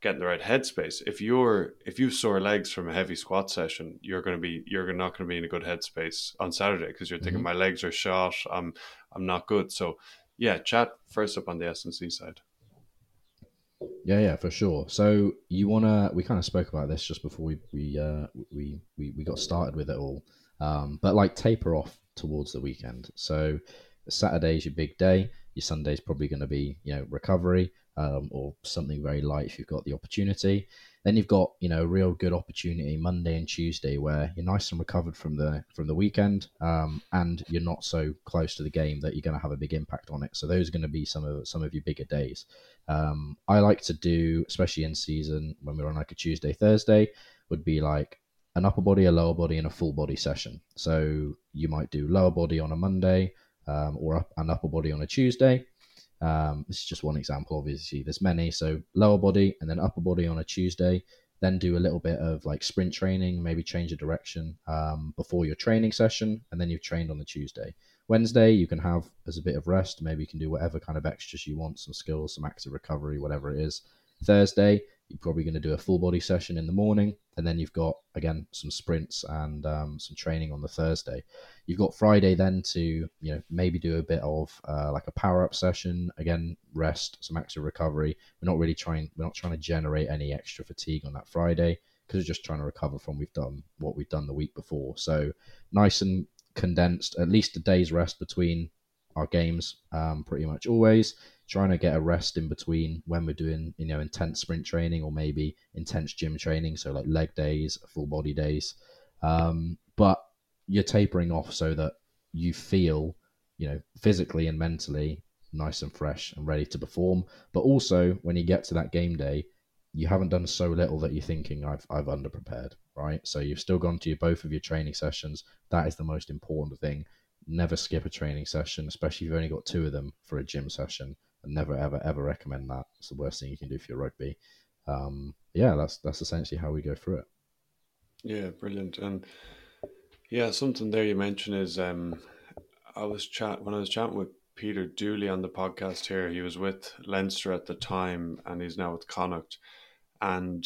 Speaker 1: get in the right headspace. If you're if you sore legs from a heavy squat session, you're going to be you're not going to be in a good headspace on Saturday because you're thinking mm-hmm. my legs are shot, I'm I'm not good. So yeah, chat first up on the S and C side.
Speaker 2: Yeah, yeah, for sure. So you wanna? We kind of spoke about this just before we we uh, we, we we got started with it all. Um, but like taper off towards the weekend. So Saturday's your big day. Your Sunday's probably going to be you know recovery um, or something very light if you've got the opportunity. Then you've got you know a real good opportunity Monday and Tuesday where you're nice and recovered from the from the weekend, um, and you're not so close to the game that you're going to have a big impact on it. So those are going to be some of some of your bigger days. Um, I like to do, especially in season when we're on like a Tuesday Thursday, would be like an upper body, a lower body, and a full body session. So you might do lower body on a Monday um, or an upper body on a Tuesday um, this is just one example. Obviously, there's many. So lower body and then upper body on a Tuesday. Then do a little bit of like sprint training, maybe change a direction um, before your training session, and then you've trained on the Tuesday. Wednesday, you can have as a bit of rest. Maybe you can do whatever kind of extras you want, some skills, some active recovery, whatever it is. Thursday, you're probably going to do a full body session in the morning, and then you've got again some sprints and um, some training on the Thursday. You've got Friday then to you know maybe do a bit of uh, like a power up session again, rest, some extra recovery. We're not really trying we're not trying to generate any extra fatigue on that Friday because we're just trying to recover from we've done what we've done the week before. So nice and condensed, at least a day's rest between our games, um, pretty much always trying to get a rest in between when we're doing you know intense sprint training or maybe intense gym training so like leg days full body days. Um, but you're tapering off so that you feel you know physically and mentally nice and fresh and ready to perform. But also when you get to that game day you haven't done so little that you're thinking I've I've underprepared right? So you've still gone to your, both of your training sessions. That is the most important thing. Never skip a training session especially if you've only got two of them for a gym session never ever ever recommend that. It's the worst thing you can do for your rugby. Um, yeah, that's that's essentially how we go through it.
Speaker 1: Yeah, brilliant. And yeah, something there you mentioned is um, I was chat when I was chatting with Peter Dooley on the podcast here. He was with Leinster at the time, and he's now with Connacht, and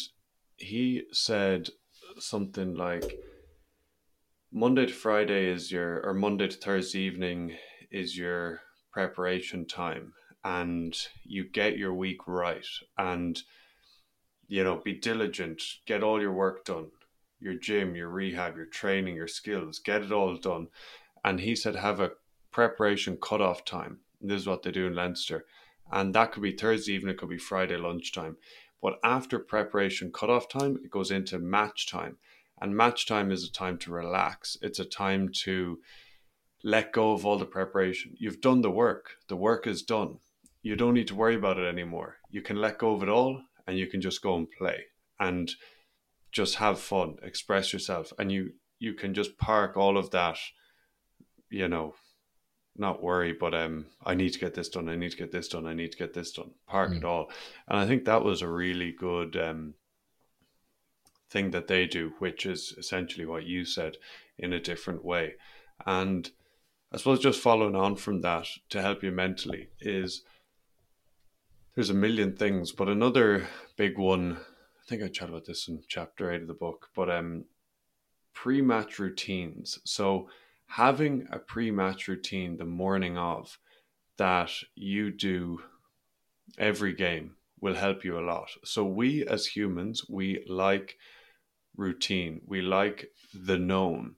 Speaker 1: he said something like Monday to Friday is your or Monday to Thursday evening is your preparation time and you get your week right and you know be diligent get all your work done your gym your rehab your training your skills get it all done. And he said have a preparation cutoff time. This is what they do in leinster. And that could be thursday evening it could be friday lunchtime. But after preparation cutoff time it goes into match time. And match time is a time to relax. It's a time to let go of all the preparation. You've done the work. The work is done you don't need to worry about it anymore. You can let go of it all and you can just go and play and just have fun, express yourself, and you you can just park all of that, you know, not worry, but um, I need to get this done. I need to get this done. I need to get this done. Park mm. it all, and I think that was a really good um thing that they do, which is essentially what you said in a different way, and I suppose just following on from that to help you mentally is there's a million things, but another big one. I think I chat about this in chapter eight of the book, but um, pre-match routines. So having a pre-match routine the morning of that you do every game will help you a lot. So we as humans, we like routine. We like the known.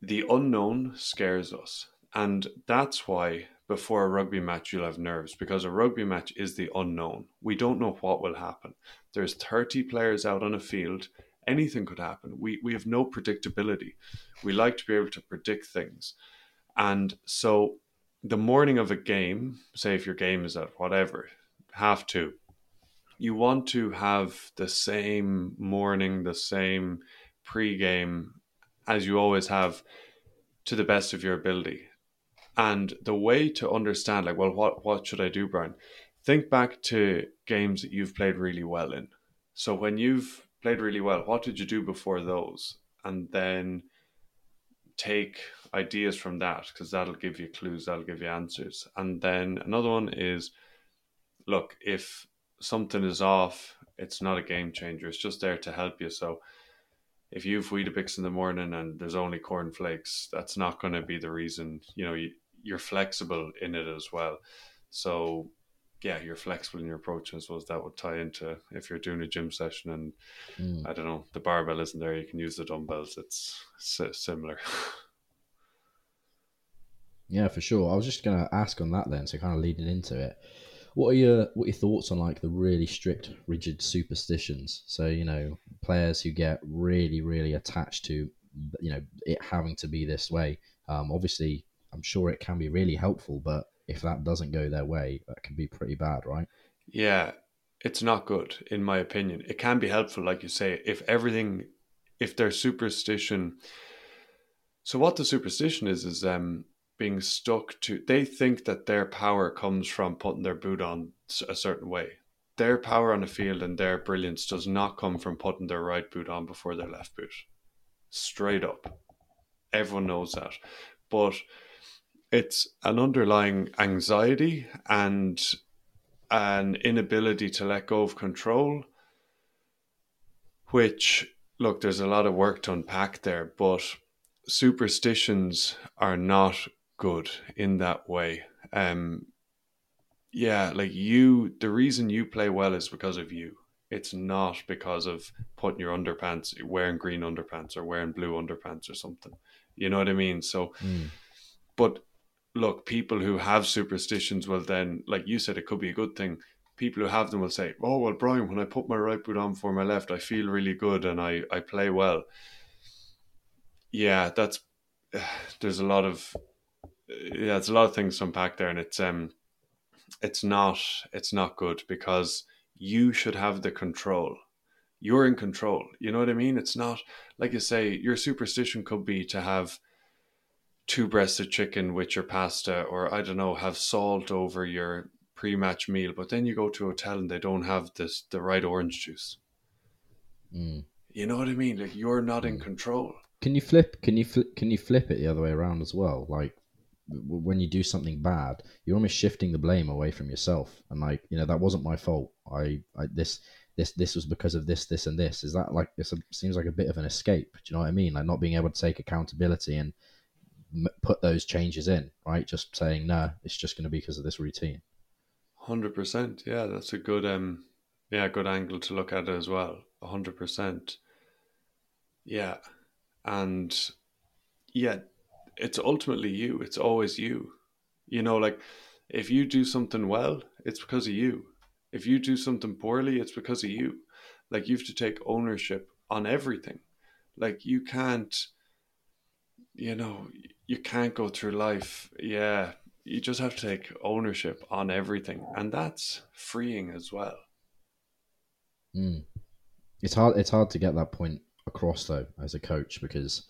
Speaker 1: The unknown scares us. And that's why before a rugby match you'll have nerves because a rugby match is the unknown. We don't know what will happen. There's 30 players out on a field. Anything could happen. We we have no predictability. We like to be able to predict things. And so the morning of a game, say if your game is at whatever, half two, you want to have the same morning, the same pre-game as you always have to the best of your ability and the way to understand, like, well, what what should I do, Brian? Think back to games that you've played really well in. So when you've played really well, what did you do before those? And then take ideas from that because that'll give you clues, that'll give you answers. And then another one is look, if something is off, it's not a game changer. It's just there to help you. So if you've Weetabix in the morning and there's only corn flakes, that's not going to be the reason. You know, you, you're flexible in it as well. So yeah, you're flexible in your approach. I suppose that would tie into if you're doing a gym session and mm. I don't know, the barbell isn't there, you can use the dumbbells. It's similar.
Speaker 2: Yeah, for sure. I was just going to ask on that then, so kind of leading into it. What are your what are your thoughts on like the really strict, rigid superstitions? So you know, players who get really, really attached to you know it having to be this way. Um, obviously, I'm sure it can be really helpful, but if that doesn't go their way, that can be pretty bad, right?
Speaker 1: Yeah, it's not good, in my opinion. It can be helpful, like you say, if everything, if their superstition. So, what the superstition is, is um, being stuck to, they think that their power comes from putting their boot on a certain way. Their power on the field and their brilliance does not come from putting their right boot on before their left boot. Straight up. Everyone knows that. But it's an underlying anxiety and an inability to let go of control which look there's a lot of work to unpack there but superstitions are not good in that way. Um yeah like you the reason you play well is because of you. It's not because of putting your underpants wearing green underpants or wearing blue underpants or something. You know what i mean? So mm. but look, people who have superstitions will then, like you said, it could be a good thing. People who have them will say, "Oh well, Brian, when I put my right boot on for my left, I feel really good and I I play well." Yeah, that's there's a lot of yeah, it's a lot of things to unpack there, and it's um, it's not it's not good because you should have the control. You're in control. You know what I mean? It's not like you say. Your superstition could be to have two breasts of chicken with your pasta, or I don't know, have salt over your pre-match meal. But then you go to a hotel and they don't have this the right orange juice. Mm. You know what I mean? Like you're not mm. in control.
Speaker 2: Can you flip? Can you flip? Can you flip it the other way around as well? Like when you do something bad, you're almost shifting the blame away from yourself, and like you know that wasn't my fault. I, I this this this was because of this this and this. Is that like this seems like a bit of an escape? Do you know what I mean? Like not being able to take accountability and put those changes in, right? Just saying, no, it's just going to be because of this routine.
Speaker 1: Hundred percent. Yeah, that's a good um yeah, good angle to look at it as well. hundred percent. Yeah. And yeah, it's ultimately you. It's always you. You know, like if you do something well, it's because of you. If you do something poorly, it's because of you. Like you have to take ownership on everything. Like you can't you know, you can't go through life, yeah, you just have to take ownership on everything and that's freeing as well
Speaker 2: mm. it's hard it's hard to get that point across though as a coach because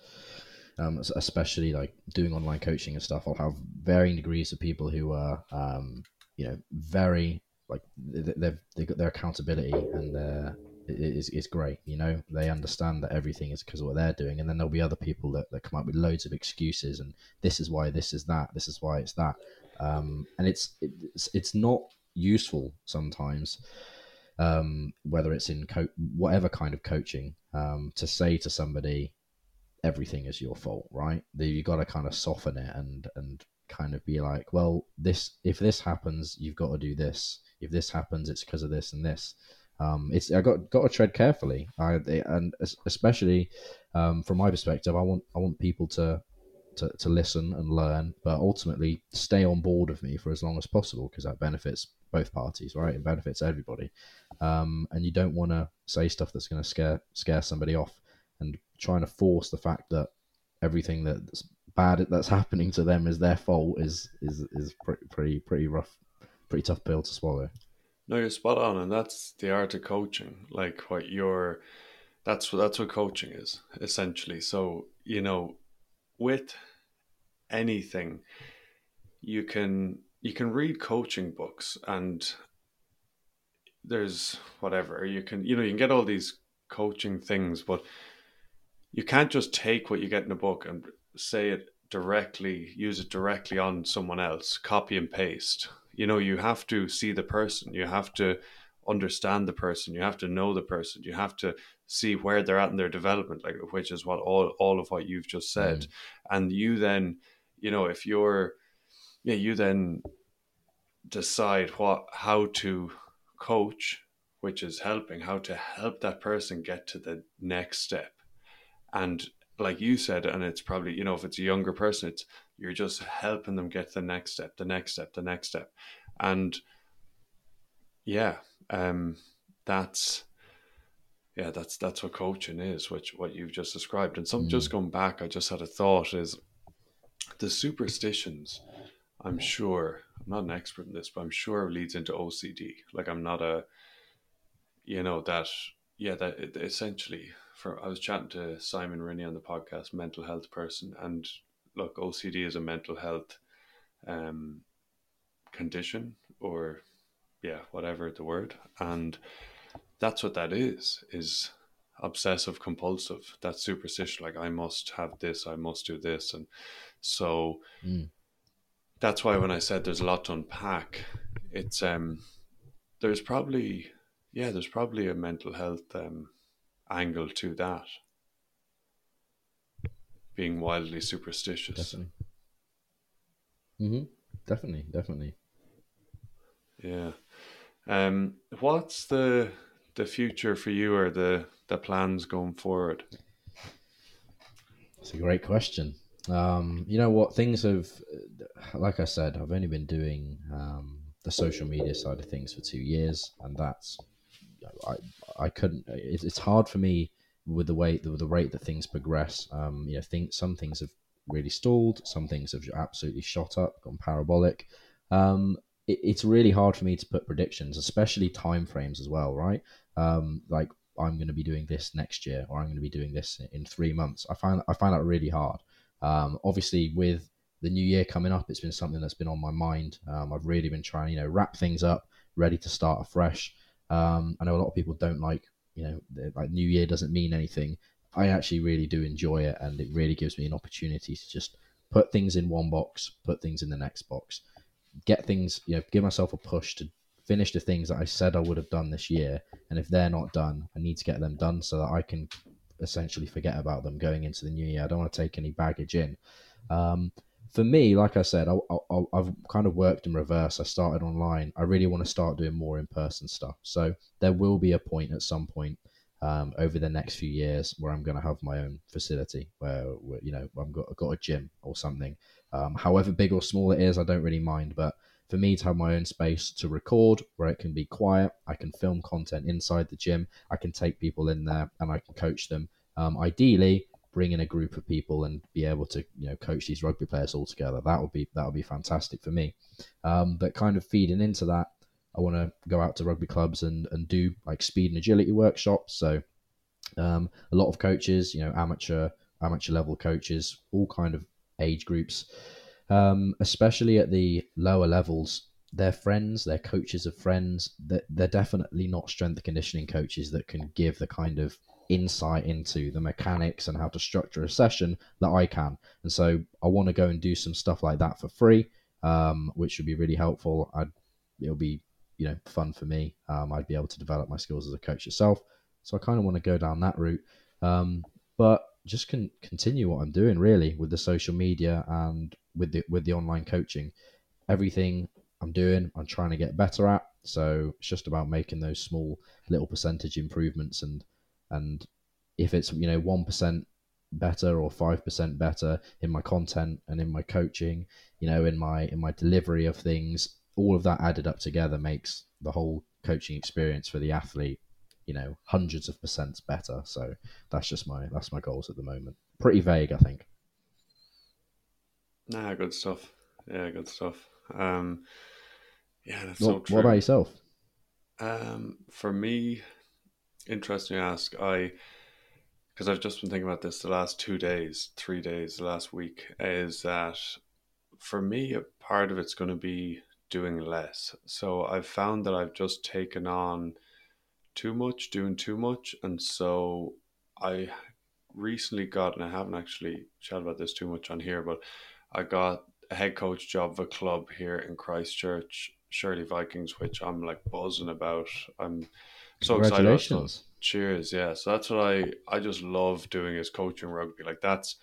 Speaker 2: um, especially like doing online coaching and stuff i'll have varying degrees of people who are um, you know very like they've they got their accountability and their is, is great. You know, they understand that everything is because of what they're doing. And then there'll be other people that, that come up with loads of excuses and this is why this is that, this is why it's that. Um, and it's, it's, it's not useful sometimes, um, whether it's in co- whatever kind of coaching, um, to say to somebody, everything is your fault, right? You got to kind of soften it and, and kind of be like, well, this, if this happens, you've got to do this. If this happens, it's because of this and this um, it's I got got to tread carefully. I and especially um, from my perspective, I want I want people to, to to listen and learn, but ultimately stay on board of me for as long as possible because that benefits both parties, right? It benefits everybody. Um, and you don't want to say stuff that's going to scare scare somebody off, and trying to force the fact that everything that's bad that's happening to them is their fault is is is pretty pretty, pretty rough, pretty tough pill to swallow.
Speaker 1: No, you're spot on, and that's the art of coaching. Like what you're, that's what that's what coaching is essentially. So you know, with anything, you can you can read coaching books and there's whatever you can you know you can get all these coaching things, but you can't just take what you get in a book and say it directly, use it directly on someone else, copy and paste you know you have to see the person you have to understand the person you have to know the person you have to see where they're at in their development like which is what all all of what you've just said mm. and you then you know if you're yeah you then decide what how to coach which is helping how to help that person get to the next step and like you said and it's probably you know if it's a younger person it's you're just helping them get the next step, the next step, the next step. And yeah, um, that's yeah, that's that's what coaching is, which what you've just described. And some mm. just going back, I just had a thought is the superstitions. I'm sure I'm not an expert in this, but I'm sure leads into OCD. Like I'm not a, you know that yeah that it, essentially. For I was chatting to Simon Rennie on the podcast, mental health person, and look, OCD is a mental health um, condition, or yeah, whatever the word, and that's what that is. Is obsessive compulsive. That superstition. Like I must have this. I must do this, and so. Mm. That's why when I said there's a lot to unpack, it's um, there's probably yeah, there's probably a mental health um, angle to that being wildly superstitious.
Speaker 2: Definitely. Mm-hmm. Definitely, definitely.
Speaker 1: Yeah. Um, what's the the future for you or the the plans going forward?
Speaker 2: It's a great question. Um, you know what? Things have, like I said, I've only been doing um, the social media side of things for two years, and that's I I couldn't. It's hard for me with the way the, the rate that things progress. Um, you know, think some things have really stalled, some things have absolutely shot up, gone parabolic. Um, it, it's really hard for me to put predictions, especially time frames as well, right? Um, like I'm going to be doing this next year, or I'm going to be doing this in three months. I find I find that really hard. Um, obviously, with the new year coming up, it's been something that's been on my mind. Um, I've really been trying, you know, wrap things up, ready to start afresh. Um, I know a lot of people don't like you know, like New Year doesn't mean anything. I actually really do enjoy it, and it really gives me an opportunity to just put things in one box, put things in the next box, get things, you know, give myself a push to finish the things that I said I would have done this year. And if they're not done, I need to get them done so that I can essentially forget about them going into the new year. I don't want to take any baggage in. Um, for me, like I said, I, I've kind of worked in reverse. I started online. I really want to start doing more in person stuff. So there will be a point at some point um, over the next few years where I'm going to have my own facility where, where you know I've got, I've got a gym or something. Um, however big or small it is, I don't really mind. But for me to have my own space to record where it can be quiet, I can film content inside the gym. I can take people in there and I can coach them. Um, ideally, bring in a group of people and be able to you know coach these rugby players all together. That would be that would be fantastic for me. Um, but kind of feeding into that, I want to go out to rugby clubs and and do like speed and agility workshops. So um, a lot of coaches, you know, amateur amateur level coaches, all kind of age groups, um, especially at the lower levels. They're friends, they're coaches of friends. They're, they're definitely not strength conditioning coaches that can give the kind of insight into the mechanics and how to structure a session that I can. And so I want to go and do some stuff like that for free, um, which would be really helpful. I'd, it'll be you know fun for me. Um, I'd be able to develop my skills as a coach yourself. So I kind of want to go down that route, um, but just can continue what I'm doing really with the social media and with the with the online coaching. Everything I'm doing, I'm trying to get better at. So it's just about making those small little percentage improvements and and if it's you know one percent better or five percent better in my content and in my coaching, you know, in my in my delivery of things, all of that added up together makes the whole coaching experience for the athlete, you know, hundreds of percents better. So that's just my that's my goals at the moment. Pretty vague, I think.
Speaker 1: Nah, good stuff. Yeah, good stuff. Um, yeah, that's
Speaker 2: what,
Speaker 1: so true.
Speaker 2: What about yourself?
Speaker 1: Um, for me, interesting ask. I because I've just been thinking about this the last two days, three days, the last week, is that for me, a part of it's going to be doing less. So I've found that I've just taken on too much, doing too much. And so I recently got, and I haven't actually chatted about this too much on here, but I got a head coach job of a club here in Christchurch, Shirley Vikings, which I'm like buzzing about. I'm so
Speaker 2: Congratulations.
Speaker 1: Cheers, yeah. So that's what I I just love doing is coaching rugby. Like that's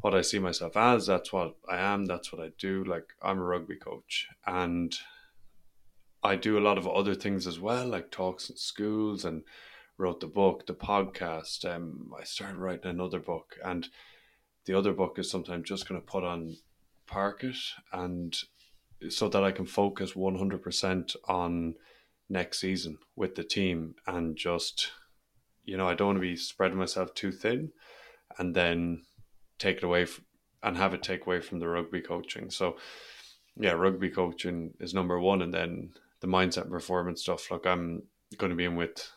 Speaker 1: what I see myself as. That's what I am. That's what I do. Like I'm a rugby coach, and I do a lot of other things as well, like talks in schools, and wrote the book, the podcast. Um, I started writing another book, and the other book is something I'm just going to put on park it, and so that I can focus one hundred percent on next season with the team and just you know I don't want to be spreading myself too thin and then take it away from, and have it take away from the rugby coaching. So yeah, rugby coaching is number one and then the mindset and performance stuff. Look, I'm going to be in with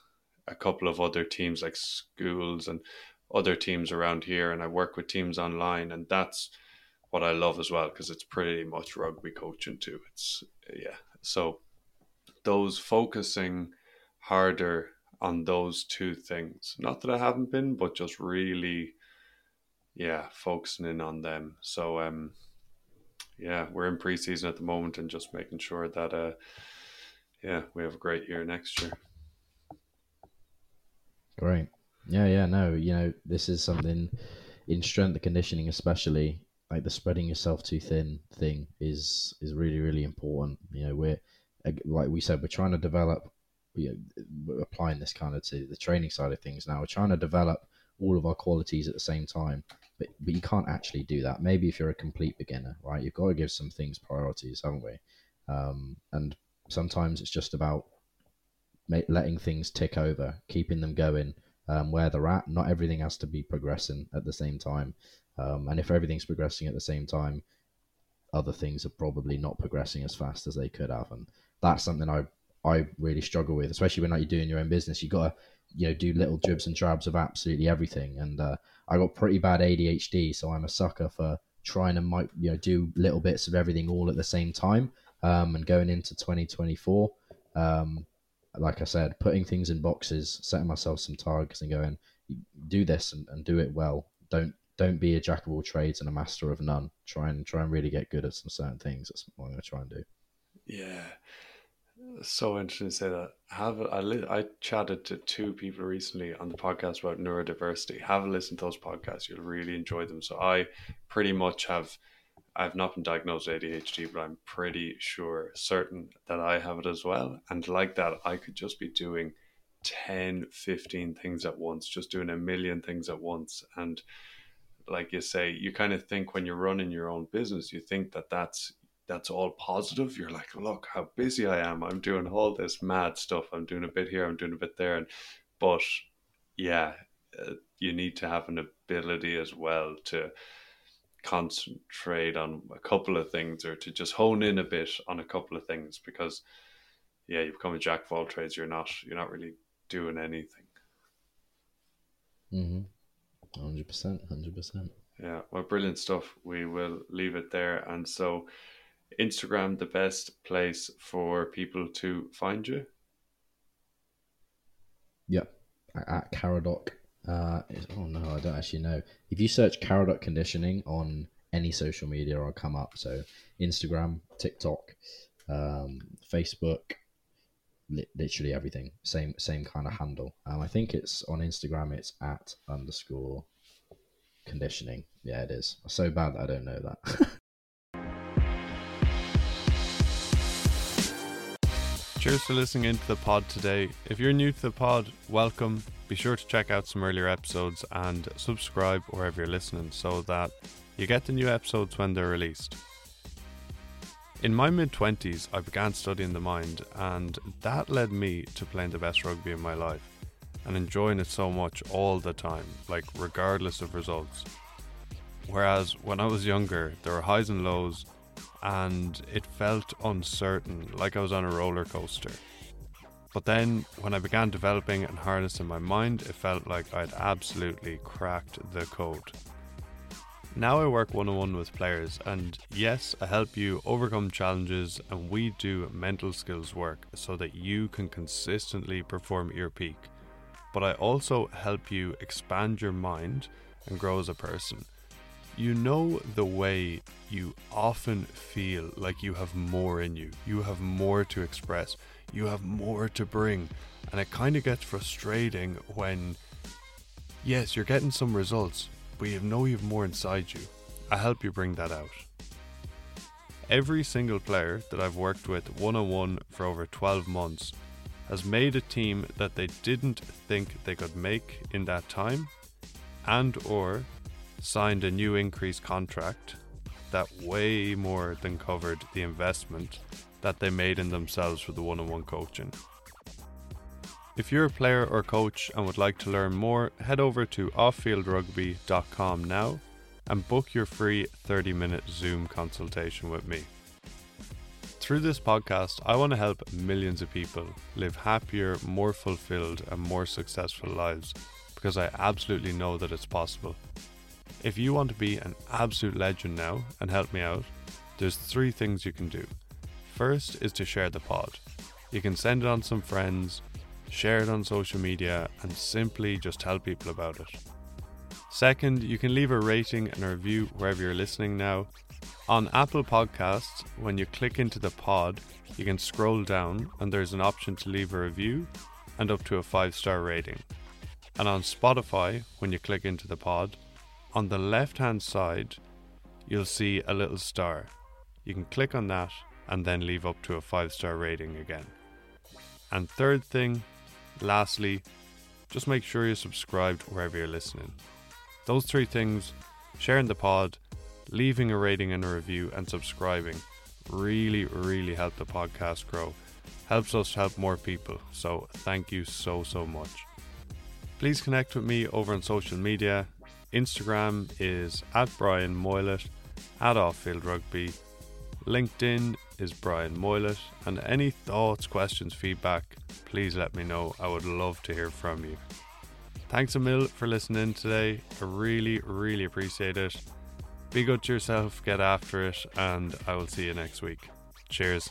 Speaker 1: a couple of other teams like schools and other teams around here and I work with teams online and that's what I love as well because it's pretty much rugby coaching too. It's yeah. So those focusing harder on those two things. Not that I haven't been, but just really, yeah, focusing in on them. So, um, yeah, we're in preseason at the moment and just making sure that, uh, yeah, we have a great year next year.
Speaker 2: Great. Yeah, yeah, no, you know, this is something in strength conditioning, especially like the spreading yourself too thin thing is is really really important. You know, we're like we said, we're trying to develop, know, applying this kind of to the training side of things now. We're trying to develop all of our qualities at the same time, but but you can't actually do that. Maybe if you're a complete beginner, right? You've got to give some things priorities, haven't we? Um, and sometimes it's just about letting things tick over, keeping them going um, where they're at. Not everything has to be progressing at the same time. Um, and if everything's progressing at the same time, other things are probably not progressing as fast as they could have. And that's something I I really struggle with, especially when like, you're doing your own business. You got to you know do little dribs and drabs of absolutely everything. And uh, I got pretty bad ADHD, so I'm a sucker for trying to you know do little bits of everything all at the same time. Um, and going into 2024, um, like I said, putting things in boxes, setting myself some targets, and going do this and, and do it well. Don't don't be a jack of all trades and a master of none. Try and try and really get good at some certain things. That's what I'm going to try and do.
Speaker 1: Yeah, so interesting to say that. Have I, li- I chatted to two people recently on the podcast about neurodiversity. Have a listen to those podcasts; you'll really enjoy them. So I pretty much have I've not been diagnosed with ADHD, but I'm pretty sure, certain that I have it as well. And like that, I could just be doing 10, 15 things at once, just doing a million things at once. And like you say, you kind of think when you're running your own business, you think that that's that's all positive. You're like, look how busy I am. I'm doing all this mad stuff. I'm doing a bit here. I'm doing a bit there. And but yeah, uh, you need to have an ability as well to concentrate on a couple of things or to just hone in a bit on a couple of things because yeah you become a jack of all trades you're not you're not really doing anything
Speaker 2: mm-hmm. 100% 100%
Speaker 1: yeah well brilliant stuff we will leave it there and so instagram the best place for people to find you
Speaker 2: yep at caradoc uh, oh no, I don't actually know. If you search Caradoc conditioning on any social media, I'll come up. So Instagram, TikTok, um, Facebook, li- literally everything. Same same kind of handle. Um, I think it's on Instagram. It's at underscore conditioning. Yeah, it is. So bad I don't know that.
Speaker 1: Cheers for listening into the pod today. If you're new to the pod, welcome. Be sure to check out some earlier episodes and subscribe wherever you're listening so that you get the new episodes when they're released. In my mid 20s, I began studying the mind, and that led me to playing the best rugby in my life and enjoying it so much all the time, like regardless of results. Whereas when I was younger, there were highs and lows, and it felt uncertain, like I was on a roller coaster. But then, when I began developing and harnessing my mind, it felt like I'd absolutely cracked the code. Now I work one on one with players, and yes, I help you overcome challenges, and we do mental skills work so that you can consistently perform your peak. But I also help you expand your mind and grow as a person. You know the way you often feel like you have more in you, you have more to express, you have more to bring, and it kind of gets frustrating when, yes, you're getting some results, but you know you have more inside you. I help you bring that out. Every single player that I've worked with one on one for over 12 months has made a team that they didn't think they could make in that time and or signed a new increased contract that way more than covered the investment that they made in themselves for the one on one coaching. If you're a player or coach and would like to learn more, head over to offfieldrugby.com now and book your free 30 minute Zoom consultation with me. Through this podcast, I want to help millions of people live happier, more fulfilled, and more successful lives because I absolutely know that it's possible. If you want to be an absolute legend now and help me out, there's three things you can do. First is to share the pod. You can send it on some friends, share it on social media, and simply just tell people about it. Second, you can leave a rating and a review wherever you're listening now. On Apple Podcasts, when you click into the pod, you can scroll down and there's an option to leave a review and up to a five star rating. And on Spotify, when you click into the pod, on the left hand side, you'll see a little star. You can click on that and then leave up to a five star rating again. And third thing, lastly, just make sure you're subscribed wherever you're listening. Those three things, sharing the pod, leaving a rating and a review, and subscribing really, really help the podcast grow. Helps us help more people. So thank you so, so much. Please connect with me over on social media Instagram is at Brian Moylett, at Offfield Rugby. LinkedIn is Brian Moylett. And any thoughts, questions, feedback, please let me know. I would love to hear from you. Thanks a mil for listening today. I really, really appreciate it. Be good to yourself, get after it, and I will see you next week. Cheers.